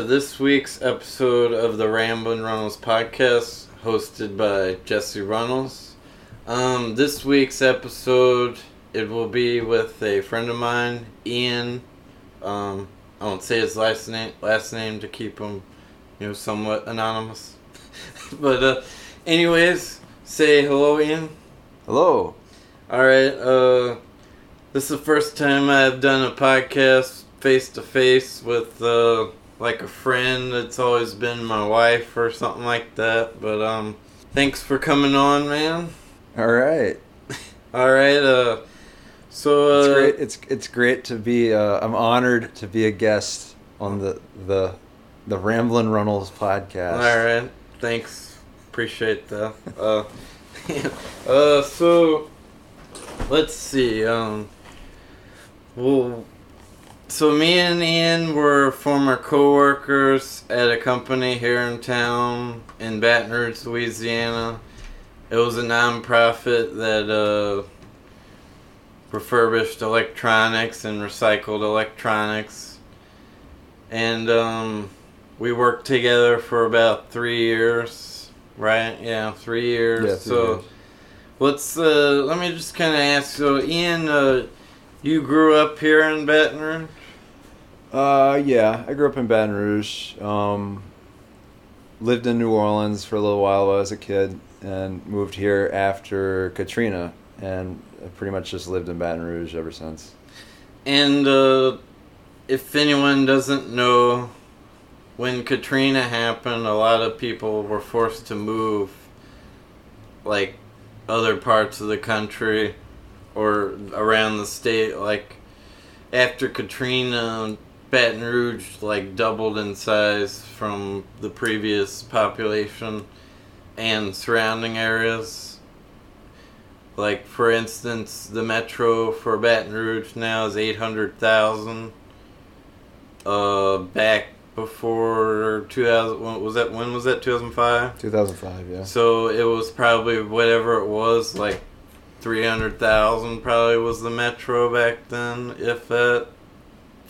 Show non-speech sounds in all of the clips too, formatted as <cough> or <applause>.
to this week's episode of the Ramblin' Runnels podcast, hosted by Jesse Runnels. Um, this week's episode, it will be with a friend of mine, Ian. Um, I won't say his last name, last name to keep him, you know, somewhat anonymous. <laughs> but, uh, anyways, say hello, Ian. Hello. All right. Uh, this is the first time I've done a podcast face to face with uh, like a friend. that's always been my wife or something like that. But um, thanks for coming on, man. All right. <laughs> All right. Uh, so uh, It's great. It's it's great to be. Uh, I'm honored to be a guest on the the the Ramblin' Runnels podcast. All right. Thanks. Appreciate that. Uh, <laughs> uh, so let's see. Um, well, so me and Ian were former co-workers at a company here in town in Baton Rouge, Louisiana. It was a nonprofit that uh, refurbished electronics and recycled electronics, and um, we worked together for about three years. Right? Yeah, three years. Yeah, three so. years. Let's uh let me just kind of ask so Ian uh you grew up here in Baton Rouge? Uh, yeah. I grew up in Baton Rouge. Um, lived in New Orleans for a little while while I was a kid, and moved here after Katrina, and pretty much just lived in Baton Rouge ever since. And uh if anyone doesn't know when Katrina happened, a lot of people were forced to move like other parts of the country or around the state like after Katrina Baton Rouge like doubled in size from the previous population and surrounding areas. Like for instance, the metro for Baton Rouge now is eight hundred thousand. Uh, back before two thousand, when was that? When was that? Two thousand five. 2005. Yeah. So it was probably whatever it was, like three hundred thousand. Probably was the metro back then, if that.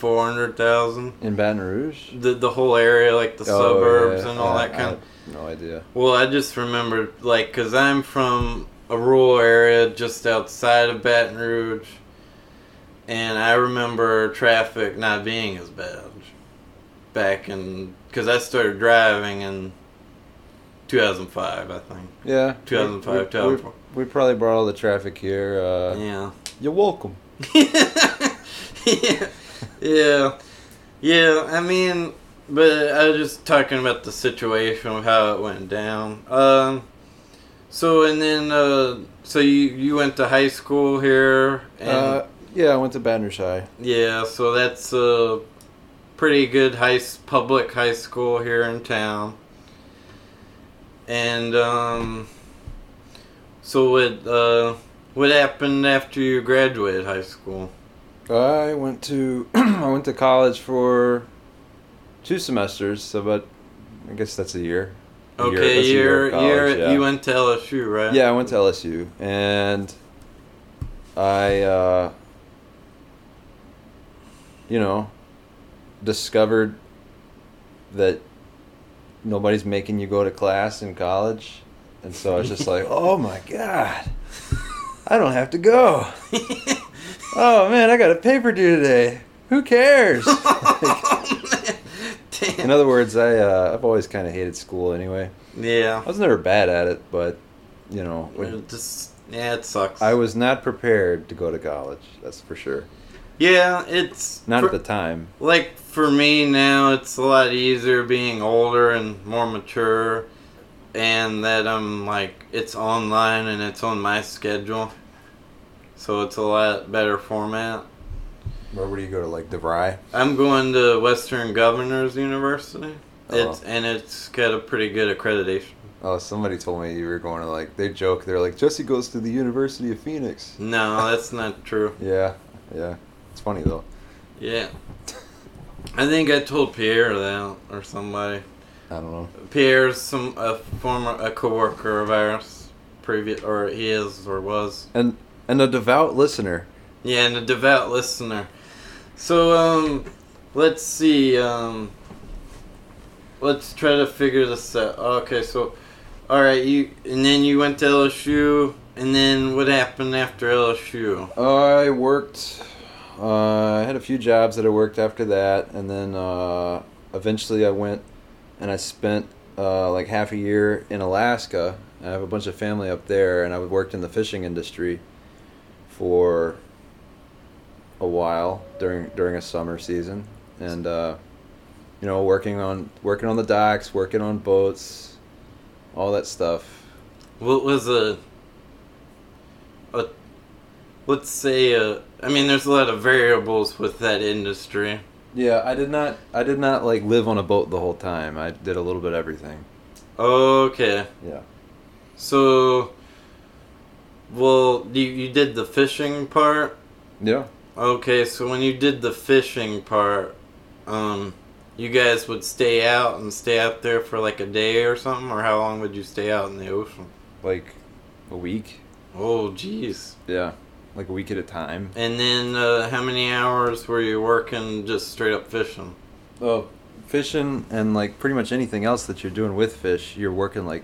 Four hundred thousand. In Baton Rouge. The the whole area, like the Oh, suburbs yeah. and all I- that kind. I of... No idea. Well, I just remember, like, cause I'm from a rural area just outside of Baton Rouge, and I remember traffic not being as bad back in, cause I started driving in 2005, I think. Yeah. 2005, we, we, we probably brought all the traffic here. Uh, Yeah. You're welcome. <laughs> yeah, yeah, yeah. I mean, but I was just talking about the situation of how it went down. Um, so and then, uh, so you you went to high school here, and Uh, yeah, I went to High. yeah, so that's a pretty good high public high school here in town. And um, so what uh, what happened after you graduated high school? I went to <clears throat> I went to college for two semesters, so but I guess that's a year. A year- Okay, year you're, college, yeah. you went to LSU, right? Yeah, I went to LSU, and I, uh, you know, discovered that nobody's making you go to class in college, and so I was just like, <laughs> oh my god, I don't have to go. <laughs> Oh man, I got a paper due today. Who cares? <laughs> <laughs> Damn. in other words, I uh, I've always kind of hated school anyway. yeah. I was never bad at it, but you know, It just yeah, it sucks. I was not prepared to go to college. That's for sure. yeah, it's Not for- at the time. like for me now. It's a lot easier being older and more mature, and that I'm like it's online and it's on my schedule, so it's a lot better format. Where would you go to, like DeVry? I'm going to Western Governors University. Oh. It's and it's got a pretty good accreditation. Oh, somebody told me you were going to like. They joke. They're like Jesse goes to the University of Phoenix. No, that's not true. <laughs> Yeah, yeah. It's funny though. Yeah. I think I told Pierre that or somebody. I don't know. Pierre's some a former a coworker of ours, previous or he is or was. And and a devout listener. Yeah, and a devout listener. So um, let's see um, let's try to figure this out. Okay, so, all right, you and then you went to LSU, and then what happened after LSU? I worked. Uh, I had a few jobs that I worked after that, and then uh, eventually I went and I spent uh, like half a year in Alaska. I have a bunch of family up there, and I worked in the fishing industry for a while during during a summer season, and uh, you know, working on working on the docks, working on boats, all that stuff. What was a, a, let's say a. I mean, there's a lot of variables with that industry. Yeah, I did not. I did not like live on a boat the whole time. I did a little bit of everything. Okay. Yeah. So, well, you you did the fishing part. Yeah. Okay, so when you did the fishing part, um, you guys would stay out and stay out there for like a day or something, or how long would you stay out in the ocean? Like a week. Oh, jeez. Yeah. Like a week at a time. And then, uh, how many hours were you working just straight up fishing? Oh, fishing and like pretty much anything else that you're doing with fish, you're working like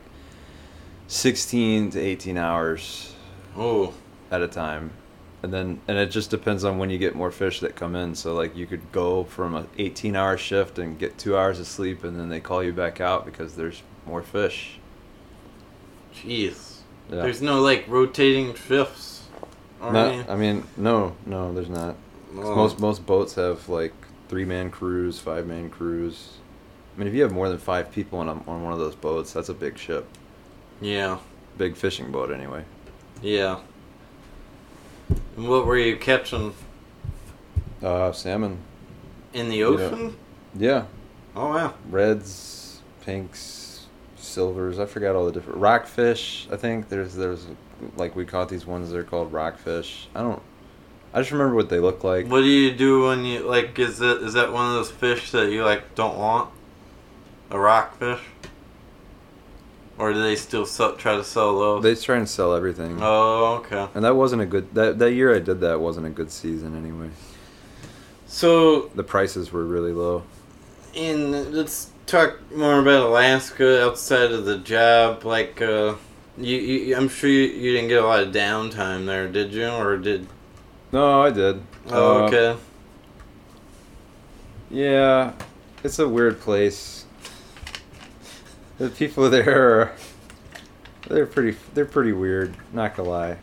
16 to 18 hours Oh, at a time. And then and it just depends on when you get more fish that come in. So like you could go from a 18 hour shift and get 2 hours of sleep and then they call you back out because there's more fish. jeez. Yeah. There's no like rotating shifts. Not- any- I mean, no, no, there's not. Oh. Most most boats have like three man crews, five man crews. I mean, if you have more than five people on a, on one of those boats, that's a big ship, Yeah, big fishing boat anyway. Yeah. And what were you catching Uh, salmon. in the Yeah. ocean? Yeah, Oh wow. reds, pinks, silvers. I forgot all the different rockfish. I think there's there's like we caught these ones. They're called rockfish. I don't. I just remember what they look like. What do you do when you like? Is that is that one of those fish that you like don't want? A rockfish? Or do they still sell, try to sell those? They try and sell everything. oh, okay. And that wasn't a good that that year I did that wasn't a good season anyway. So, The prices were really low. in let's talk more about Alaska outside of the job. Like, uh, you, you I'm sure you, you didn't get a lot of downtime there, did you? Or did? No, I did. Oh, Uh, okay. Yeah, it's a weird place. The people there are they're pretty they're pretty weird, not gonna lie.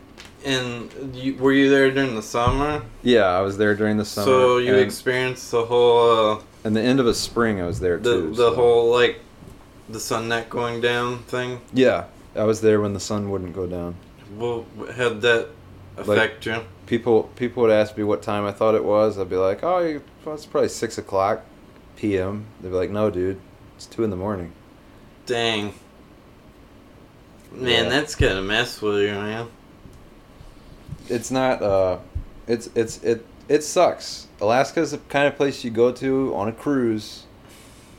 And you, were you there during the summer? Yeah, I was there during the summer. so you experienced the whole. Uh, and the end of a spring I was there the too. the so- whole like the sun not going down thing. Yeah, I was there when the sun wouldn't go down. Well, how'd that affect you? People people would ask me what time I thought it was. I'd be like, "Oh, it's probably six o'clock p.m." They'd be like, "No, dude, it's two in the morning." Dang. Man, Yeah. that's gonna mess with you, man. it's not uh it's it's it it sucks alaska's the kind of place you go to on a cruise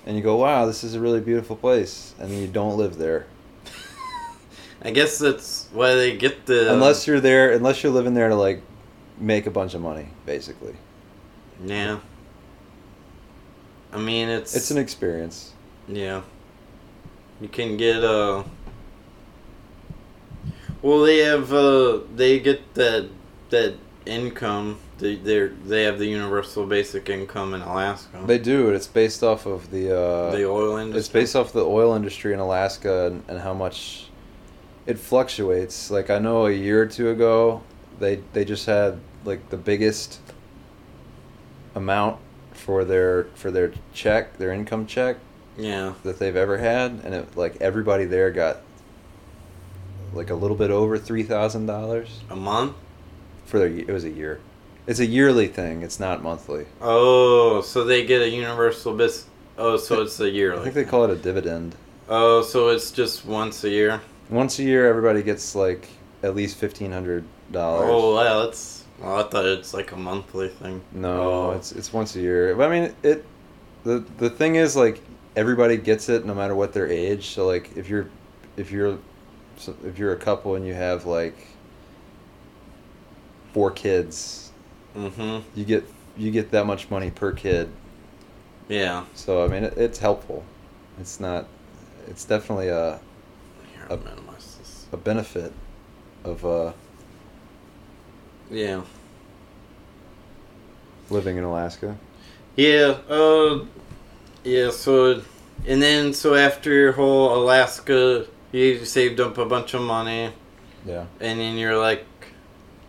and you go wow this is a really beautiful place and you don't live there <laughs> I guess that's why they get the. unless you're there unless you're living there to like make a bunch of money basically Yeah. I mean, it's. it's an experience Yeah. You can get uh Well, they have uh they get that that income. They they they have the universal basic income in Alaska. they do and it's based off of the uh the oil industry. it's based off the oil industry in alaska and, and how much it fluctuates like i know a year or two ago they they just had like the biggest amount for their for their check their income check Yeah. that they've ever had and it like everybody there got like a little bit over three thousand dollars A month? for their it was a year it's a yearly thing it's not monthly Oh, so they get a universal bis. Oh, so it's a yearly. i think they call it a dividend Oh, so it's just once a year. once a year everybody gets like at least fifteen hundred dollars Oh, wow, that's. Well, I thought it's like a monthly thing. No, Oh. it's it's once a year. But I mean, it. The the thing is, like, everybody gets it no matter what their age. So like, if you're, if you're, so if you're a couple and you have like four kids, Mm-hmm. you get you get that much money per kid. Yeah. So I mean, it, it's helpful. It's not. It's definitely a Here, A- I'll minimize this. a benefit of uh, Yeah. living in Alaska. Yeah, uh, yeah, so, and then, so after your whole Alaska, you saved up a bunch of money, Yeah. and then you're like,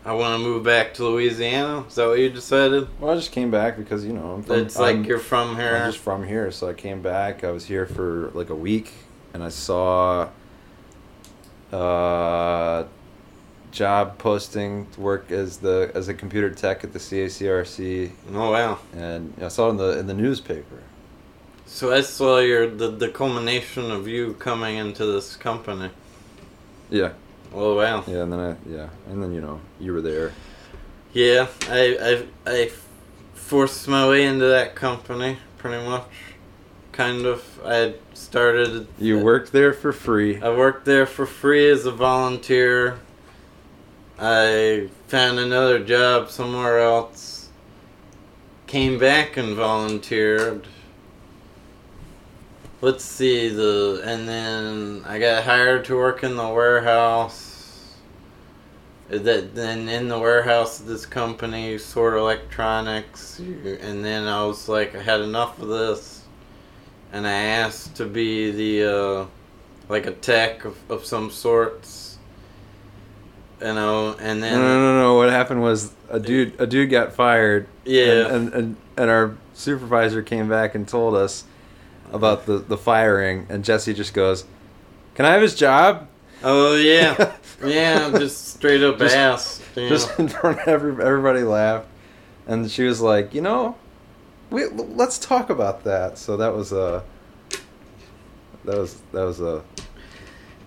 I want to move back to Louisiana? Is that what you decided? Well, I just came back because you know I'm from. It's like I'm- you're from here. I'm just from here, so I came back. I was here for like a week, and I saw uh, job posting to work as the as a computer tech at the CACRC, Oh, wow. and I saw it in the in the newspaper. So I saw your, the, the culmination of you coming into this company. Yeah, Oh, wow. yeah, and then I yeah, and then you know you were there. Yeah, I, I, I forced my way into that company, pretty much. Kind of. I started. You worked there for free. I worked there for free as a volunteer. I found another job somewhere else. Came back and volunteered. Let's see the and then I got hired to work in the warehouse. That then in the warehouse of this company, Sort of Electronics, and then I was like, I had enough of this, and I asked to be the uh, like a tech of, of some sorts. You know, and No, then no, no, no. What happened was a dude a dude got fired. yeah, and, and, and, and our supervisor came back and told us about the, the firing and jesse just goes can i have his job oh yeah, <laughs> yeah, just straight up Just- ass. you just in front of every, everybody laughed and she was like you know we, let's talk about that so that was a that was that was a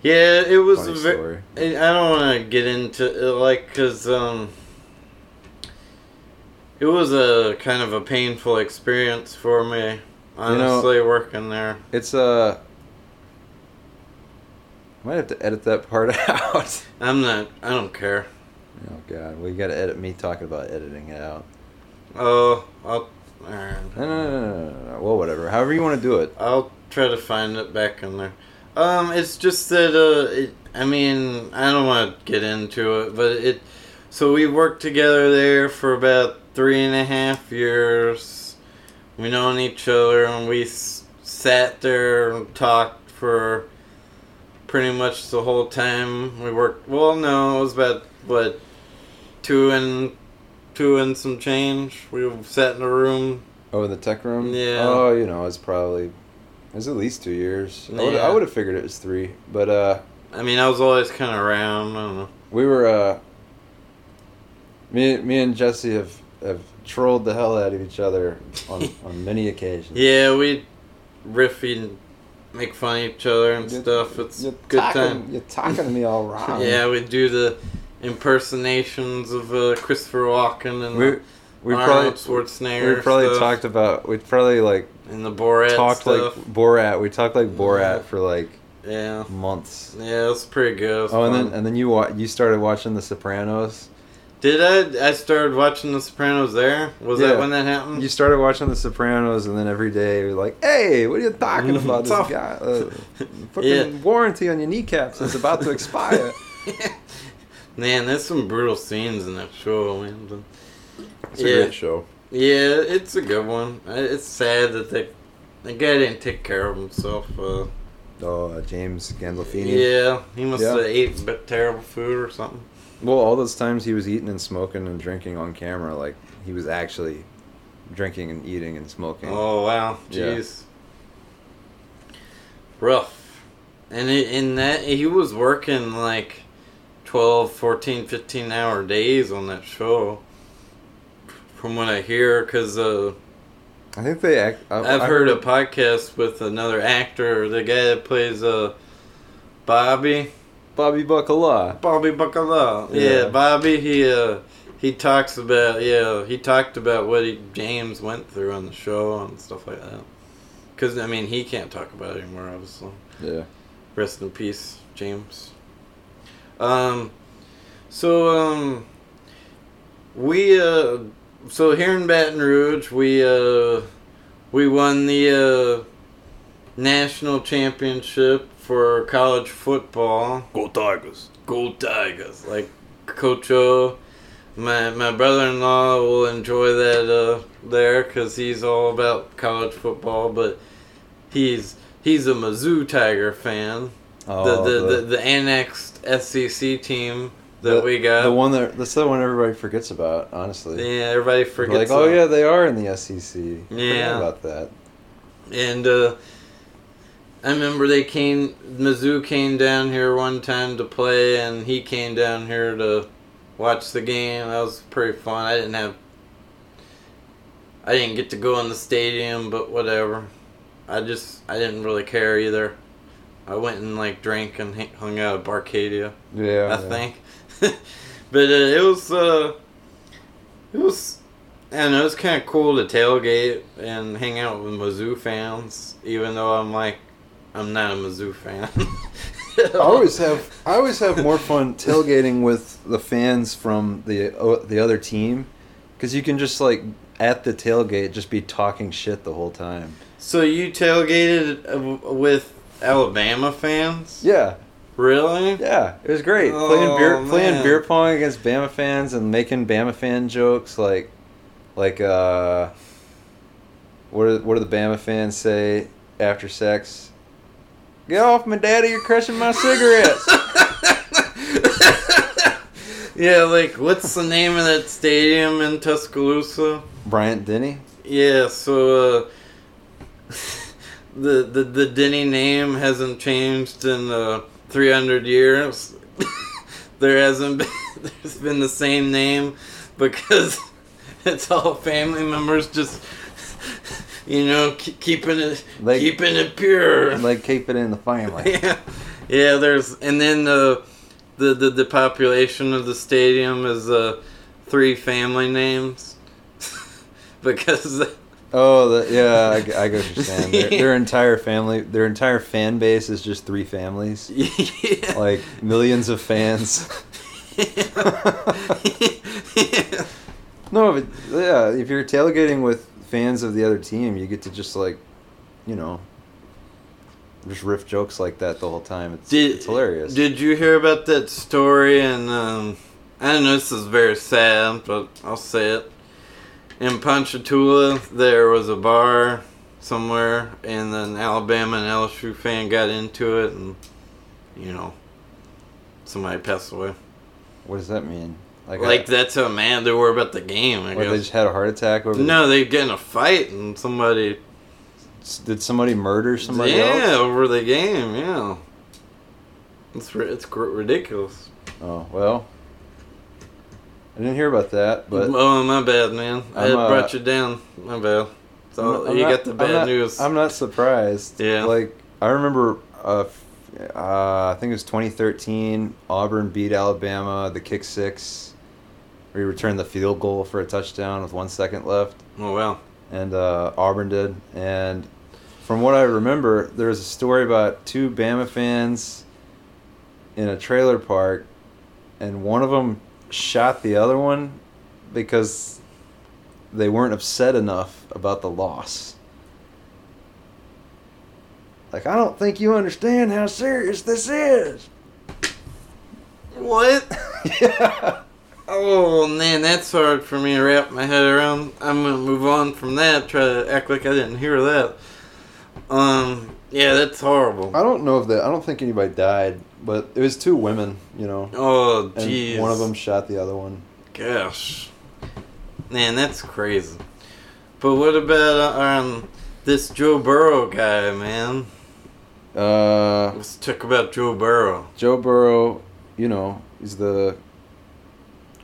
yeah, it was a funny very. story I don't want to get into it, like, cause um, it was a kind of a painful experience for me. Honestly, working there. it's a I might have to edit that part <laughs> out I'm not. I don't care. oh god we gotta edit me talking about editing it out Oh, I'll. alright. no no no no no, no, no. well whatever however you want to do it I'll try to find it back in there. Um, it's just that uh, it, I mean, I don't want to get into it, but it. So we worked together there for about three and a half years. We known each other, and we s- sat there and talked for pretty much the whole time we worked. Well, no, it was about what two and two and some change. We sat in a room Oh, in the tech room. Yeah. Oh, you know, it's probably it was at least two years. I would Yeah. I would have figured it was three, but uh, I mean, I was always kind of around. I don't know. we were uh, me me and Jesse have have trolled the hell out of each other on <laughs> on many occasions. Yeah, we riff and make fun of each other and You're- stuff. It's you're good talking, time. You're talking to me all <laughs> wrong. Yeah, we do the impersonations of uh, Christopher Walken and we we Arnold probably Schwarzenegger. we probably stuff, talked about we probably like in the Borat talked stuff. like Borat. We talked like Borat Yeah. for like yeah, months. yeah, it's pretty good. It was Oh, and then and then you wa- you started watching The Sopranos. Did I? I started watching The Sopranos. There was Yeah. that when that happened. You started watching The Sopranos, and then every day you're like, "Hey, what are you talking about? This Tough. guy, uh, <laughs> fucking Yeah. warranty on your kneecaps is about to expire." <laughs> Man, there's some brutal scenes in that show, man. It's Yeah. a great show. Yeah, it's a good one. It's sad that the the guy didn't take care of himself. Uh, Oh, uh, James Gandolfini. yeah, he must Yeah. have ate but terrible food or something. Well, all those times he was eating and smoking and drinking on camera, like he was actually drinking and eating and smoking. Oh wow, Yeah. jeez, rough. And in that, he was working like 12, 14, 15 hour days on that show. From what I hear, because uh, I think they. Act, I, I've I heard a podcast with another actor, the guy that plays uh, Bobby. Bobby Bacala. Bobby Bacala. Yeah. Yeah. Bobby. He uh, he talks about yeah he talked about what he, James went through on the show and stuff like that. Because I mean he can't talk about it anymore. Obviously. Yeah. Rest in peace, James. Um, so um, we uh, so here in Baton Rouge we uh, we won the uh, national championship for college football. Go Tigers. Go Tigers! Like Coach O. My my brother-in-law will enjoy that uh, there because he's all about college football, but he's he's a Mizzou Tiger fan. Oh, the, the, the the annexed SEC team that the- we got. The one that that's the one everybody forgets about. Honestly, yeah, everybody forgets. like, oh yeah, they are in the SEC. Yeah. about that. And uh, I remember they came, Mizzou came down here one time to play, and he came down here to watch the game. That was pretty fun. I didn't have, I didn't get to go in the stadium, but whatever. I just, I didn't really care either. I went and like drank and hung out at Barcadia. Yeah, I yeah. think. <laughs> but uh, it was uh, it was and it was kind of cool to tailgate and hang out with Mizzou fans, even though I'm like I'm not a Mizzou fan. I always have I always have more fun tailgating with the fans from the o- the other team because you can just like at the tailgate just be talking shit the whole time. so you tailgated uh, with Alabama fans? Yeah, Really? yeah, it was great playing beer Oh, playing beer pong against Bama fans and making Bama fan jokes like like uh what do, what do the Bama fans say after sex? Get off me, daddy! You're crushing my cigarettes. <laughs> yeah, like what's the name of that stadium in Tuscaloosa? Bryant Denny. Yeah, so uh, <laughs> the the the Denny name hasn't changed in uh, 300 years. <laughs> there hasn't been there's been the same name because it's all family members just you know keeping it Like- keeping it pure. <laughs> Like keep it in the family. <laughs> yeah, yeah. There's and then the the the, the population of the stadium is uh, three family names <laughs> because. Oh, the, yeah, I, what you're saying. Their, their entire family, their entire fan base is just three families, yeah. like millions of fans. No, but yeah, if you're tailgating with fans of the other team, you get to just like, you know, just riff jokes like that the whole time. It's, Did, it's hilarious. Did you hear about that story? And um, I don't know, this is very sad, but I'll say it. In Ponchatoula, there was a bar somewhere, and an Alabama and LSU fan got into it, and you know, somebody passed away. what does that mean? Like, Like, I, that's how mad they were about the game. I or they just had a heart attack over. No, they get in a fight, and somebody did somebody murder somebody yeah else? over the game. Yeah, it's it's ridiculous. Oh well, I didn't hear about that, but oh, my bad, man. I I'm, had uh, brought you down. My bad. So I'm you not- got the I'm bad not- news. I'm not surprised. Yeah. Like I remember, uh, uh, I think it was 2013. Auburn beat Alabama. The kick six. We returned the field goal for a touchdown with one second left, oh well. and uh, Auburn did. And from what I remember, there was a story about two Bama fans in a trailer park, and one of them shot the other one because they weren't upset enough about the loss. Like, I don't think you understand how serious this is. What? <laughs> yeah. Oh man, that's hard for me to wrap my head around. I'm gonna move on from that. Try to act like I didn't hear that. Um, yeah, that's horrible. I don't know if that. I don't think anybody died, but it was two women, you know, Oh jeez. one of them shot the other one. Gosh, man, that's crazy. But what about um this Joe Burrow guy, man? Uh, Let's talk about Joe Burrow. Joe Burrow, you know, he's the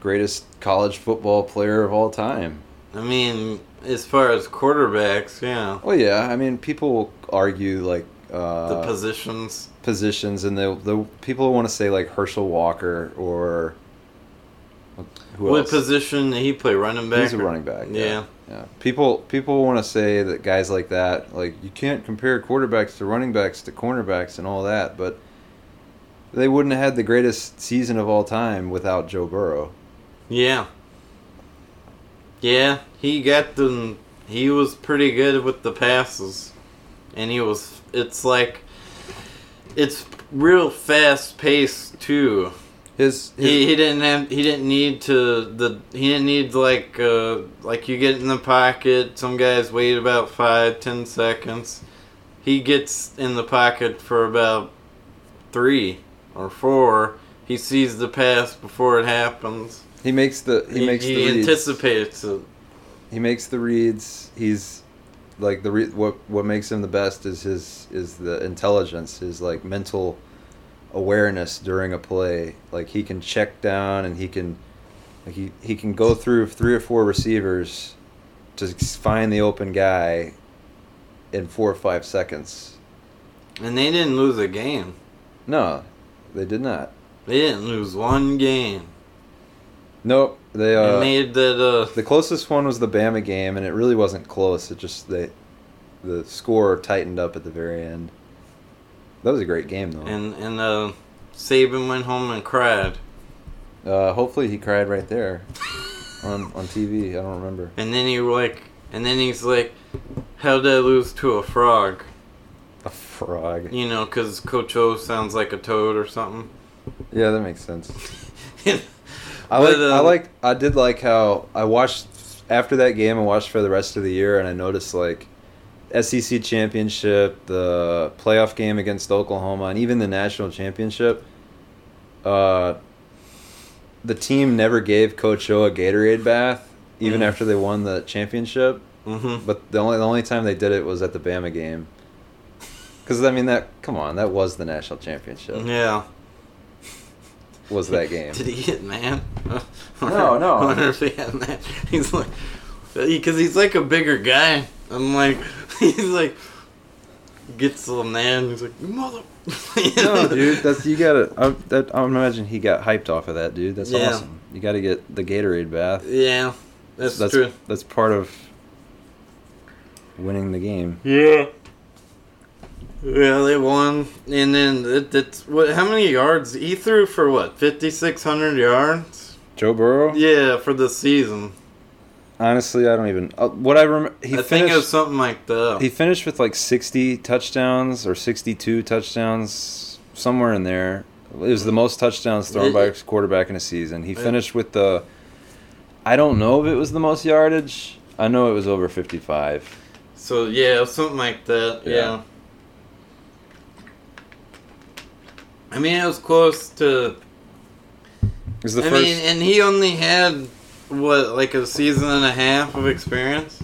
greatest college football player of all time. I mean, as far as quarterbacks, yeah, Well, yeah, I mean, people will argue like uh, the positions. positions, and the the people want to say like Herschel Walker or who What else? position did he play? Running back. He's a running back. Yeah. Yeah. yeah. People people want to say that guys like that, like you can't compare quarterbacks to running backs to cornerbacks and all that, but they wouldn't have had the greatest season of all time without Joe Burrow. Yeah. Yeah, he got them. He was pretty good with the passes. and he was. It's like, it's real fast paced too. His, his He, he didn't have he didn't need to the he didn't need like uh like you get in the pocket. Some guys wait about five ten seconds. He gets in the pocket for about three or four. He sees the pass before it happens. He makes the he, He, makes he the reads. He anticipates it. he makes the reads. He's like the re- what what makes him the best is his is the intelligence, his like mental awareness during a play. Like he can check down and he can like he, he can go through three or four receivers to find the open guy in four or five seconds. And they didn't lose a game. No, they did not. They didn't lose one game. Nope, they uh made that uh The closest one was the Bama game, and it really wasn't close. It just they, the score tightened up at the very end. That was a great game, though. and and uh Saban went home and cried. uh, hopefully, he cried right there on on TV. I don't remember. And then he like, and then he's like, "How did I lose to a frog?" A frog. You know, because Coach O sounds like a toad or something. Yeah, that makes sense. <laughs> I like. I um, like. I did like how I watched after that game. I watched for the rest of the year, and I noticed like SEC championship, the playoff game against Oklahoma, and even the national championship. Uh, the team never gave Coach O a Gatorade bath, even Mm. after they won the championship. hmm But the only the only time they did it was at the Bama game. Because I mean that come on that was the national championship Yeah. Was that game. Did he get mad? <laughs> No, no. I wonder if he had mad. <laughs> He's like, because he's like a bigger guy. I'm like, <laughs> he's like, gets a little mad. He's like, you mother. no, dude, that's you gotta. I, that, I imagine he got hyped off of that, dude. That's Yeah. awesome. You got to get the Gatorade bath. Yeah, that's, that's true. That's part of winning the game. Yeah. Yeah, they won, and then it, it's what? How many yards he threw for? What fifty six hundred yards? Joe Burrow. Yeah, for the season. Honestly, I don't even. Uh, what I remember, he I finished. think it was something like that. he finished with like sixty touchdowns or sixty-two touchdowns, somewhere in there. It was the most touchdowns thrown by a quarterback in a season. He It- finished with the. I don't know if it was the most yardage. I know it was over fifty-five. so yeah, something like that. Yeah. Yeah. I mean, it was close to. The I first. mean, and he only had what, like a season and a half of experience.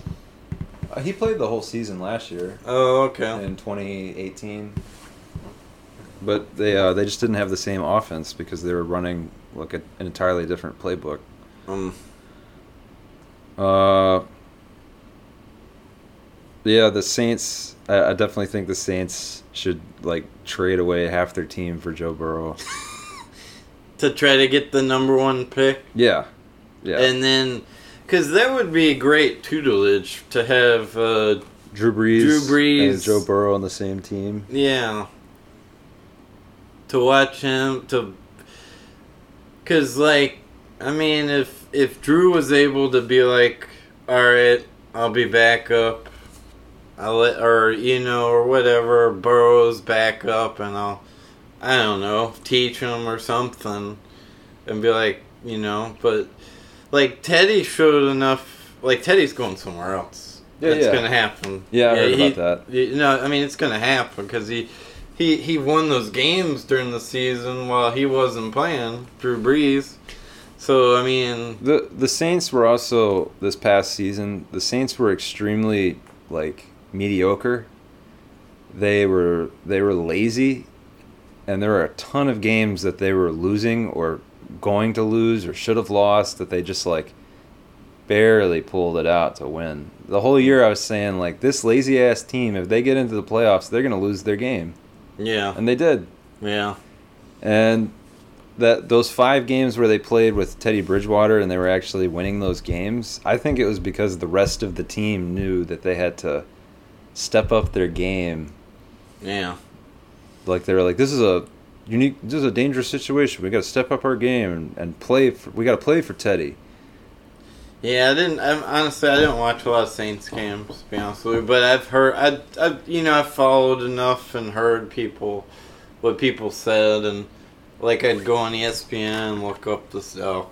Uh, he played the whole season last year Oh, okay. in 2018. But they uh, they just didn't have the same offense because they were running like a, an entirely different playbook. Um, Uh, yeah, the Saints. I, I definitely think the Saints should like trade away half their team for Joe Burrow. <laughs> to try to get the number one pick. yeah, yeah. And then, because that would be great tutelage to have, uh, Drew Brees, Drew Brees. and Joe Burrow on the same team. yeah, to watch him to, because like, I mean, if if Drew was able to be like, all right, I'll be back up, I'll let, or you know, or whatever, Burrow's back up, and I'll, I don't know, teach him or something, and be like, you know, but like Teddy showed enough. Like Teddy's going somewhere else. Yeah, That's yeah. gonna happen. Yeah, I heard he- about that. You know, I mean, it's gonna happen because he, he, he won those games during the season while he wasn't playing. Drew Brees. So I mean, The the Saints were also this past season. The Saints were extremely like mediocre. They were they were lazy, and there were a ton of games that they were losing or going to lose or should have lost that they just like barely pulled it out to win. The whole year I was saying like this lazy ass team if they get into the playoffs they're going to lose their game. yeah, And they did. yeah, And that those five games where they played with Teddy Bridgewater and they were actually winning those games, I think it was because the rest of the team knew that they had to step up their game. yeah, Like they were like, "This is a unique, this is a dangerous situation. We got to step up our game and, and play. For, we got to play for Teddy." Yeah, I didn't. I, honestly, I didn't watch a lot of Saints games. To be honest with you, but I've heard. I, I, you know, I've followed enough and heard people, what people said, and like I'd go on ESPN and look up the stuff.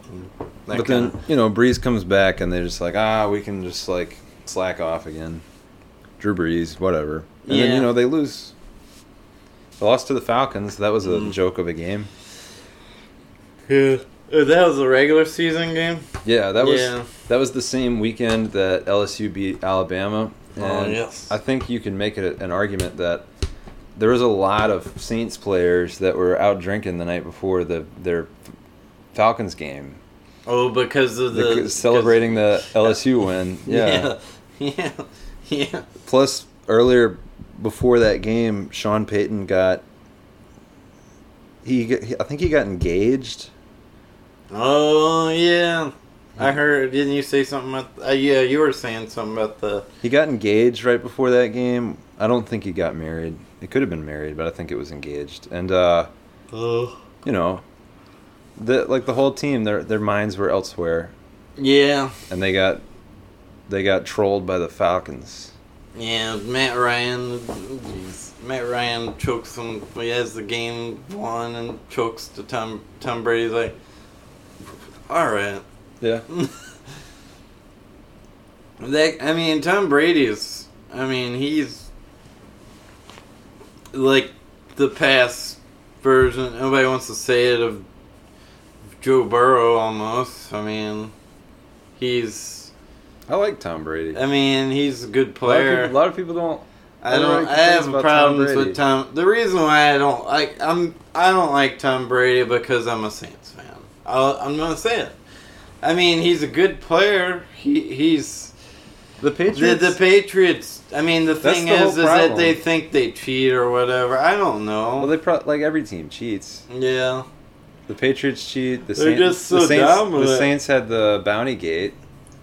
But kind then you know Brees comes back and they're just like ah we can just like slack off again. Drew Brees, whatever. And then you know they lose. They lost to the Falcons. That was a Mm. joke of a game. yeah. Uh, That was a regular season game. Yeah, that was Yeah. that was the same weekend that LSU beat Alabama. Oh, And yes. I think you can make it an argument that there was a lot of Saints players that were out drinking the night before the their Falcons game, Oh, because of the Because celebrating the LSU win. <laughs> Yeah. yeah, yeah, <laughs> yeah. Plus, earlier before that game, Sean Payton got he, I think he got engaged. Oh yeah, I heard. Didn't you say something about? Uh, yeah, you were saying something about the. He got engaged right before that game. I don't think he got married. It could have been married, but I think it was engaged. And uh, Oh. you know, the like the whole team, their their minds were elsewhere, Yeah, and they got they got trolled by the Falcons. yeah. Matt Ryan. Jeez. Matt Ryan chokes him. He has the game won and chokes to Tom Tom Brady's like. All right. Yeah. <laughs> That I mean, Tom Brady is. I mean, he's like the past version. Nobody wants to say it of Joe Burrow almost. I mean, he's. I like Tom Brady. I mean, he's a good A lot of player. people, a lot of people don't. I don't. I have about Tom problems with Tom. The reason why I don't like I'm I don't like Tom Brady because I'm a Saints fan. I'll, I'm gonna say it. I mean, he's a good player. He he's The the, Patriots. the Patriots. I mean, the thing the is, is that they think they cheat or whatever. I don't know. well, they pro- like every team cheats. yeah, The Patriots cheat. The They're Saints, just so the Saints, dominant. The Saints had the bounty gate.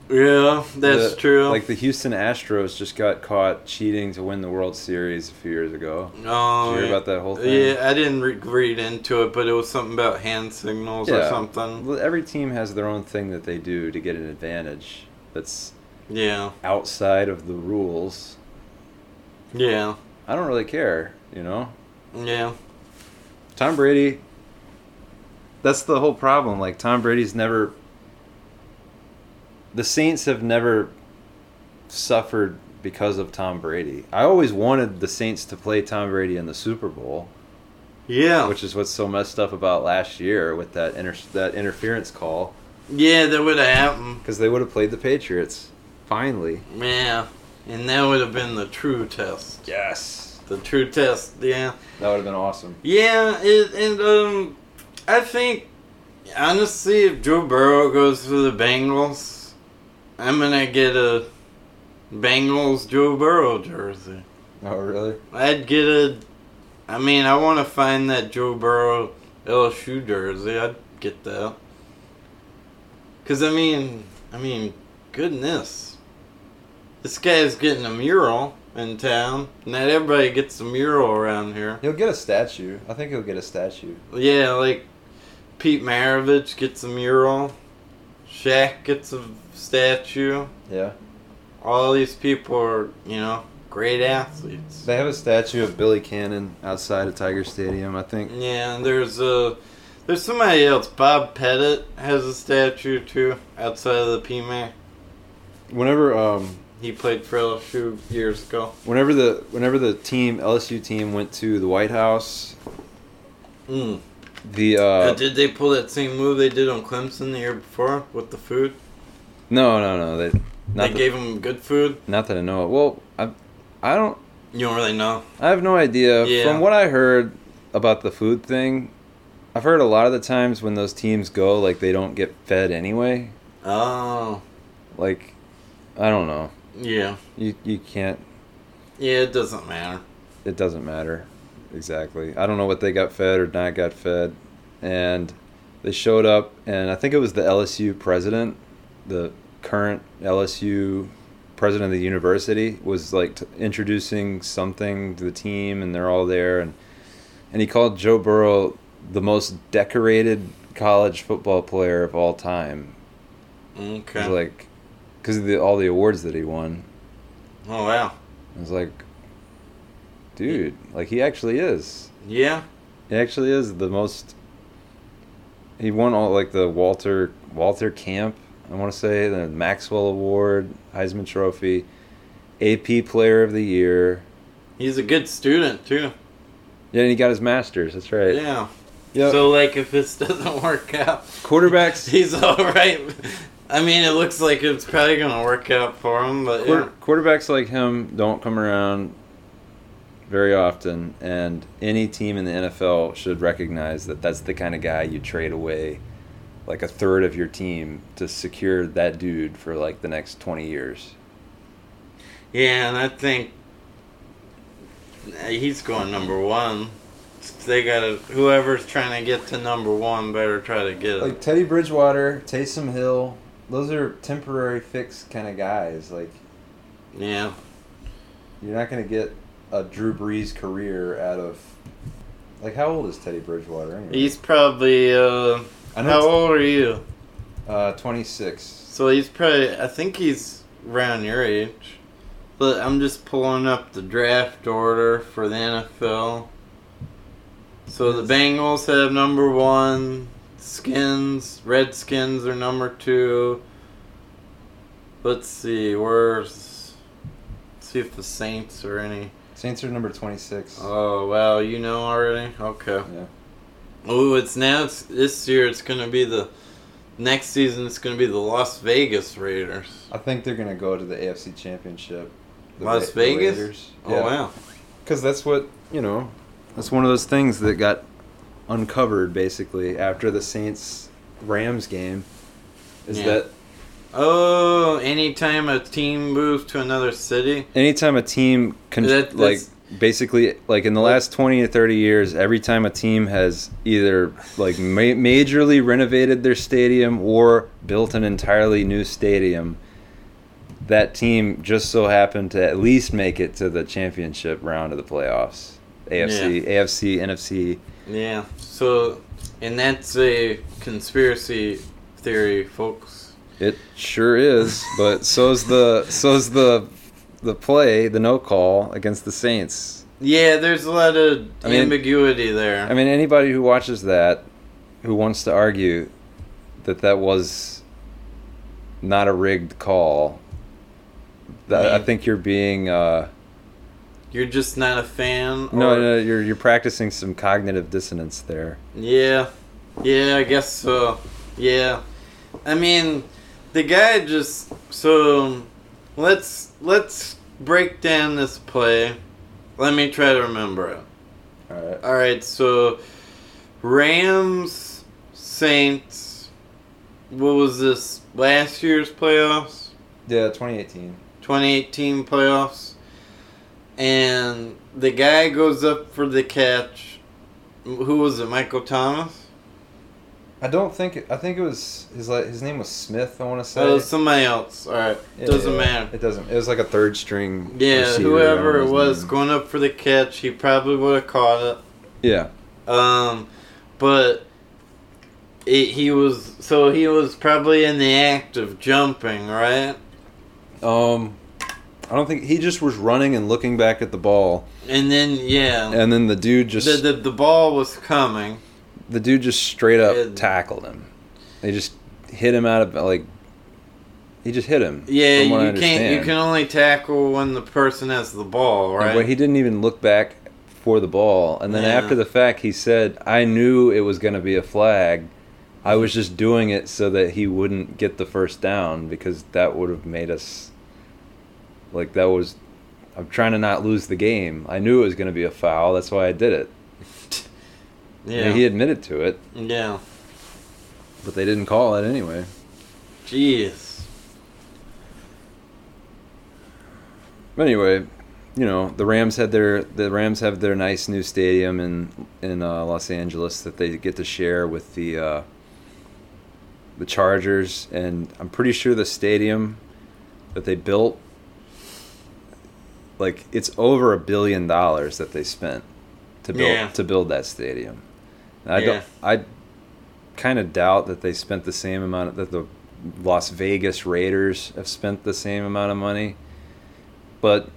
Yeah, that's The- true. Like the Houston Astros just got caught cheating to win the World Series a few years ago. oh, Did you oh, hear about that whole thing? Yeah, I didn't re- read into it, but it was something about hand signals or something. Every team has their own thing that they do to get an advantage that's Yeah, outside of the rules. yeah, I don't really care, you know? yeah. Tom Brady, that's the whole problem. Like, Tom Brady's never. The Saints have never suffered because of Tom Brady. I always wanted the Saints to play Tom Brady in the Super Bowl, Yeah, which is what's so messed up about last year with that inter- that interference call yeah, that would have happened. because they would have played the Patriots. Finally. Yeah, and that would have been the true test. Yes. The true test. Yeah, That would have been awesome. yeah, it, and um, I think honestly, if Joe Burrow goes to the Bengals, I'm gonna get a Bengals Joe Burrow jersey. Oh, really? I'd get a. I mean, I want to find that Joe Burrow LSU jersey. I'd get that. Cause I mean, I mean, goodness, this guy's getting a mural in town. Not everybody gets a mural around here. He'll get a statue. I think he'll get a statue. Yeah, like Pete Maravich gets a mural. Shaq gets a statue. Yeah. All these people are, you know, great athletes. They have a statue of Billy Cannon outside of Tiger Stadium, I think. Yeah, and there's a there's somebody else. Bob Pettit has a statue too outside of the PMAC. Whenever um He played for LSU years ago. whenever the whenever the team LSU team went to the White House, Mm. The uh did they pull that same move they did on Clemson the year before with the food? no no no they not they that, gave them good food. not that I know. Of. Well, I I don't You don't really know. I have no idea. Yeah. From what I heard about the food thing, I've heard a lot of the times when those teams go, like they don't get fed anyway. Oh, Like, I don't know. yeah, You you can't. yeah. It doesn't matter. It doesn't matter exactly. I don't know what they got fed or not got fed, and they showed up, and I think it was the LSU president, the current LSU president of the university, was like t- introducing something to the team, and they're all there, and and he called Joe Burrow the most decorated college football player of all time. Okay. Like, because of the, all the awards that he won. Oh wow. I was like, dude, like he actually is. Yeah. He actually is the most. He won all like the Walter Walter Camp, I want to say the Maxwell Award, Heisman Trophy, AP Player of the Year. He's a good student too. Yeah, and he got his master's. That's right. Yeah. Yep. So like, if this <laughs> doesn't work out, quarterbacks. <laughs> he's all right. I mean, it looks like it's probably gonna work out for him, but yeah. Quarterbacks like him don't come around very often, and any team in the NFL should recognize that that's the kind of guy you trade away like a third of your team to secure that dude for like the next 20 years. Yeah, and I think uh, he's going number one. They gotta whoever's trying to get to number one better try to get it. Like Teddy Bridgewater, Taysom Hill, those are temporary fix kind of guys. Like yeah, you're not gonna get a Drew Brees career out of. Like how old is Teddy Bridgewater? Anyway? he's probably. Uh, I know how old are you? uh, 26. So he's probably. I think he's around your age. But I'm just pulling up the draft order for the NFL. So the Bengals have number one. Skins, Redskins are number two. Let's see, where's. Let's see if the Saints are any. Saints are number 26. Oh, wow, you know already? Okay. Yeah. Oh, it's now, it's, this year it's going to be the. Next season it's going to be the Las Vegas Raiders. I think they're gonna go to the AFC Championship. The Las Ra- Vegas? Raiders. Oh, wow. Because that's what you know. That's one of those things that got uncovered basically after the Saints Rams game. Is Yeah. that Oh, anytime a team moves to another city, anytime a team con- That- like basically like in the last 20 to 30 years every time a team has either like ma- majorly renovated their stadium or built an entirely new stadium that team just so happened to at least make it to the championship round of the playoffs. AFC AFC NFC yeah. So, and that's a conspiracy theory, folks. It sure is, but so's the so's the the play, the no call against the Saints. Yeah, there's a lot of I mean- ambiguity there. I mean, anybody who watches that, who wants to argue that that was not a rigged call, that, I Man. think you're being uh, You're just not a fan. no, or- no, you're you're practicing some cognitive dissonance there. Yeah, yeah, I guess so. Yeah, I mean, the guy just so let's let's break down this play. Let me try to remember it. All right. All right, so Rams, Saints. What was this? Last year's playoffs, Yeah, 2018. 2018 playoffs, and the guy goes up for the catch. Who was it? Michael Thomas. I don't think it, I think it was his his name was Smith. I want to say. Oh, somebody else. All right, Yeah, doesn't matter. It doesn't. It was like a third string. Yeah, receiver, whoever it was name. going up for the catch, he probably would have caught it. Yeah. Um, but it, he was so he was probably in the act of jumping, right? Um, I don't think he just was running and looking back at the ball, And then yeah, and then the dude just the, the the ball was coming. The dude just straight up tackled him. They just hit him out of like. He just hit him. Yeah, from what I you can't. You can only tackle when the person has the ball, right? But he didn't even look back for the ball, and then Yeah. after the fact, he said, "I knew it was going to be a flag. I was just doing it so that he wouldn't get the first down because that would have made us like that was." I'm trying to not lose the game. I knew it was going to be a foul. That's why I did it. Yeah, he admitted to it, yeah. but they didn't call it anyway. Jeez. Anyway, you know the Rams had their the Rams have their nice new stadium in in uh, Los Angeles that they get to share with the uh, the Chargers, and I'm pretty sure the stadium that they built, like it's over a billion dollars that they spent to build Yeah. to build that stadium. I Yeah. don't I kind of doubt that they spent the same amount that the Las Vegas Raiders have spent the same amount of money, but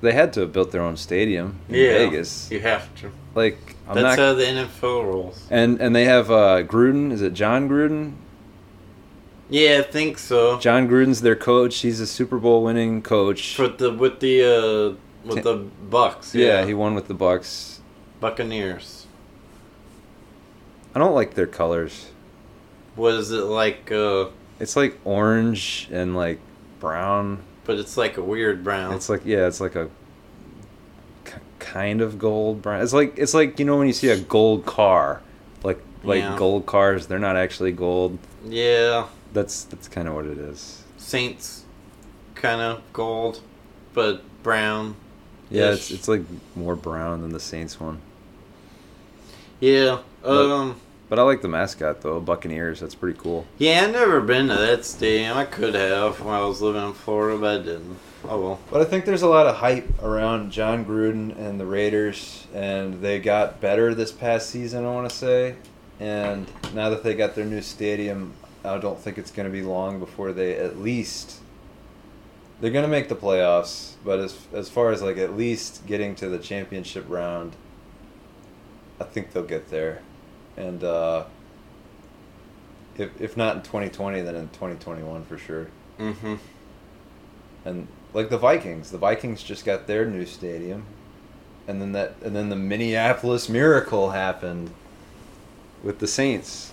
they had to have built their own stadium in yeah, Vegas. You have to. Like I'm That's not, how the NFL rolls. and and they have uh, Gruden. Is it Jon Gruden? Yeah, I think so. Jon Gruden's their coach. He's a Super Bowl winning coach. For the with the uh with the Bucks. yeah, Yeah, he won with the Bucks. Buccaneers. I don't like their colors. What is it like? uh It's like orange and like brown. But it's like a weird brown. It's like yeah, it's like a k- kind of gold brown. It's like it's like you know when you see a gold car, like like Yeah. gold cars, they're not actually gold. yeah, That's that's kind of what it is. Saints, kind of gold, but brown. Yeah, it's it's like more brown than the Saints one. Yeah. But- Um. But I like the mascot though, Buccaneers. That's pretty cool. Yeah, I never been to that stadium. I could have while I was living in Florida, but I didn't. Oh well. But I think there's a lot of hype around Jon Gruden and the Raiders, and they got better this past season, I want to say. And now that they got their new stadium, I don't think it's going to be long before they at least. They're going to make the playoffs, but as, as far as like at least getting to the championship round, I think they'll get there. And uh, if, if not in 2020, then in 2021 for sure. Mm-hmm. and like the Vikings, the Vikings just got their new stadium, and then that and then the Minneapolis Miracle happened with the Saints,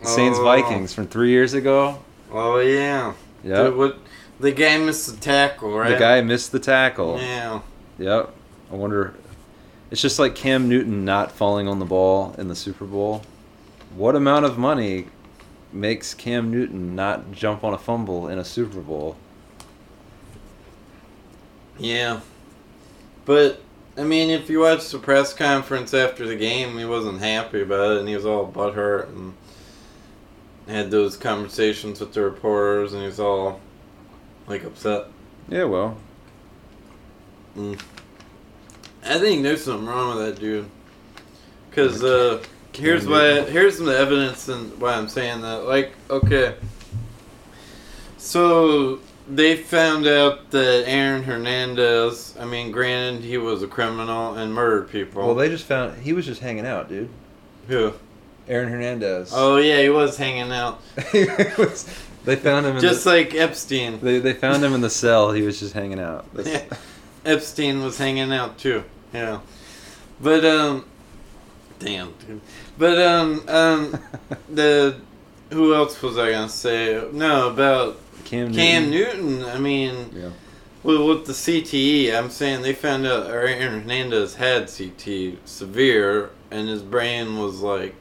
the Saints Oh. Vikings from three years ago. Oh yeah. Yeah, The, what, the guy missed the tackle, right? the guy missed the tackle. Yeah. Yep. I wonder. It's just like Cam Newton not falling on the ball in the Super Bowl. What amount of money makes Cam Newton not jump on a fumble in a Super Bowl? Yeah. But I mean, if you watch the press conference after the game, he wasn't happy about it, and he was all butthurt and had those conversations with the reporters, and he was all like upset. Yeah, well, Mm. I think there's something wrong with that dude. Cause uh, here's why. Here's some evidence and why I'm saying that. Like, okay. So they found out that Aaron Hernandez. I mean, granted, he was a criminal and murdered people. well, they just found he was just hanging out, dude. Who? Aaron Hernandez. Oh yeah, he was hanging out, <laughs> was- they found him. In just the, like Epstein. they they found him in the cell. He was just hanging out. <laughs> That's- Yeah. Epstein was hanging out too. Yeah. But um damn dude. But um um <laughs> the who else was I gonna say? No, about Cam Newton. Cam Newton. I mean Yeah. well, with the CTE, I'm saying they found out Aaron Hernandez had CTE severe, and his brain was like,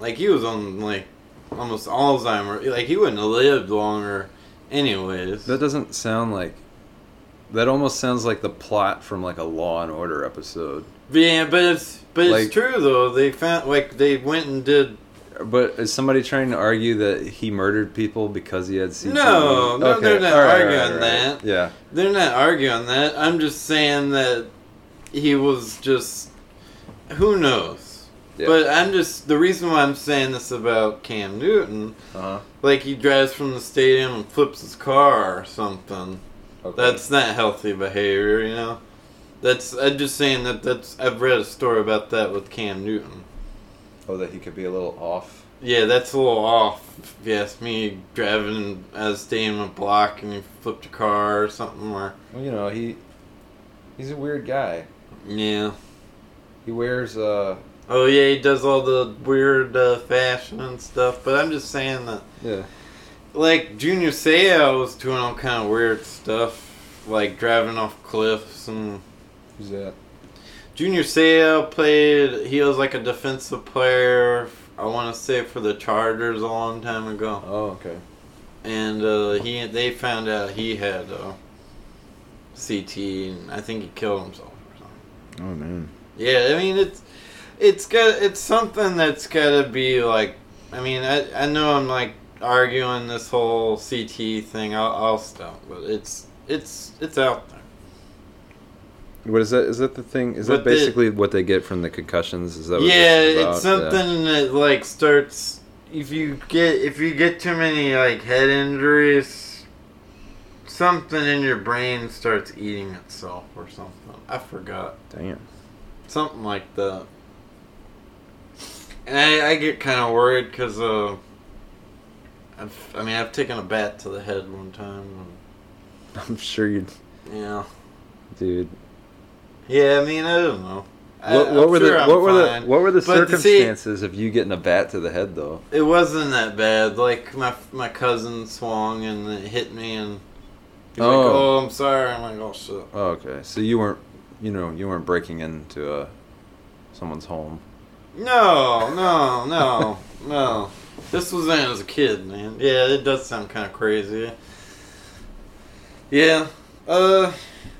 like he was on like almost Alzheimer. Like he wouldn't have lived longer, anyways. That doesn't sound like. That almost sounds like the plot from like a Law and Order episode. Yeah, but it's but Like- it's true though. They found like they went and did. But is somebody trying to argue that he murdered people because he had CTE? No, no, they're not arguing all right, all right. that. Yeah. They're not arguing that. I'm just saying that he was just. Who knows? Yeah. But I'm just the reason why I'm saying this about Cam Newton. Uh-huh. Like he drives from the stadium and flips his car or something. Okay. That's not healthy behavior, you know. That's I'm just saying that that's I've read a story about that with Cam Newton. oh, that he could be a little off. Yeah, that's a little off. If you ask me, driving as staying a block and you flipped a car or something. Or Well, you know he. He's a weird guy. yeah. He wears uh. Oh yeah, he does all the weird uh, fashion and stuff. But I'm just saying that, Yeah. Like Junior Seau was doing all kind of weird stuff, like driving off cliffs and. Who's that? Junior Seau played. He was like a defensive player. I want to say for the Chargers a long time ago. Oh, okay. and uh, he they found out he had uh, CT, and I think he killed himself or something. Oh man. Yeah, I mean it's it's got it's something that's got to be like. I mean, I I know I'm like arguing this whole CT thing. I'll, I'll stop, but it's it's it's out there. What is that? Is that the thing? Is But that the- basically what they get from the concussions? Is that what yeah, is it's something that like starts if you get if you get too many like head injuries, something in your brain starts eating itself or something. I forgot Damn. something like that. And I, I get kind of worried because uh, I've, I mean I've taken a bat to the head one time. <laughs> I'm sure you, And, yeah, dude. yeah. I mean I don't know. What, what I'm were sure the I'm what were the what were the But to see- circumstances of you getting a bat to the head though? It wasn't that bad. Like my my cousin swung and it hit me, and he's like, Oh. "Oh, I'm sorry." I'm like, "Oh shit." Oh, okay. So you weren't, you know, you weren't breaking into uh, someone's home. No, no, no, no. This was when I was a kid, man. Yeah, it does sound kind of crazy. Yeah. Uh.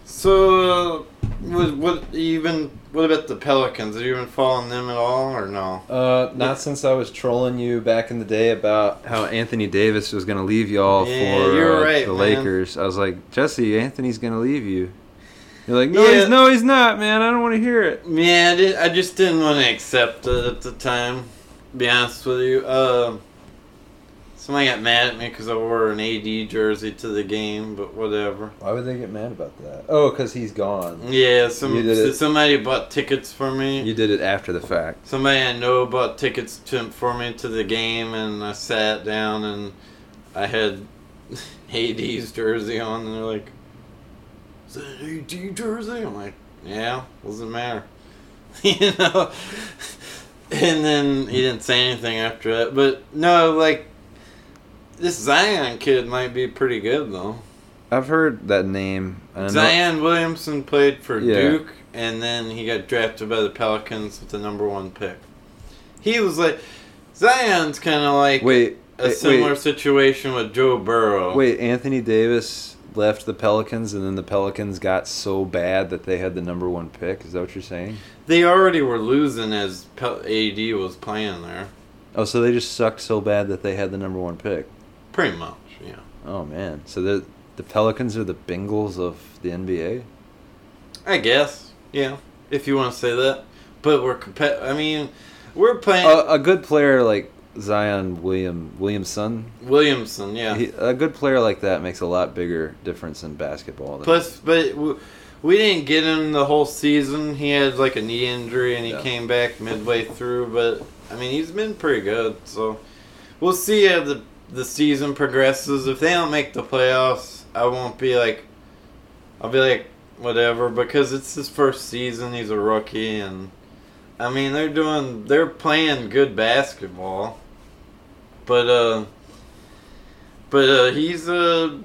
So, uh, what what been? What about the Pelicans? Have you been following them at all, or no? Uh, not since I was trolling you back in the day about how Anthony Davis was going to leave y'all Yeah, for uh, right, the man. Lakers. I was like, Jesse, Anthony's going to leave you. You're like, no, Yeah. he's no, he's not, man. I don't want to hear it. Yeah, I, did, I just didn't want to accept it at the time. Be honest with you, uh, somebody got mad at me because I wore an AD jersey to the game, but whatever. Why would they get mad about that? Oh, because he's gone. Yeah, some somebody bought tickets for me. You did it after the fact. Somebody I know bought tickets to, for me to the game, and I sat down and I had <laughs> AD's jersey on, and they're like, "Is that AD jersey?" I'm like, "Yeah, doesn't matter," <laughs> you know. <laughs> And then he didn't say anything after that, but no, like this Zion kid might be pretty good though. I've heard that name. Zion Williamson played for Yeah. Duke, and then he got drafted by the Pelicans with the number one pick. He was like, Zion's kind of like Wait, a similar wait, situation with Joe Burrow. wait. Anthony Davis left the Pelicans, and then the Pelicans got so bad that they had the number one pick. Is that what you're saying? They already were losing as AD was playing there. Oh, so they just sucked so bad that they had the number one pick. Pretty much, yeah. Oh man, so the the Pelicans are the Bengals of the NBA. I guess, yeah, if you want to say that. But we're compet. I mean, we're playing A, a good player like Zion William Williamson, Williamson, yeah. he, a good player like that makes a lot bigger difference in basketball. Than, Plus, but we didn't get him the whole season. He had like a knee injury, and he Yeah. came back midway through. But I mean, he's been pretty good. So we'll see how the the season progresses. If they don't make the playoffs, I won't be like, I'll be like whatever because it's his first season. He's a rookie, and I mean they're doing they're playing good basketball. But uh, but uh, he's uh,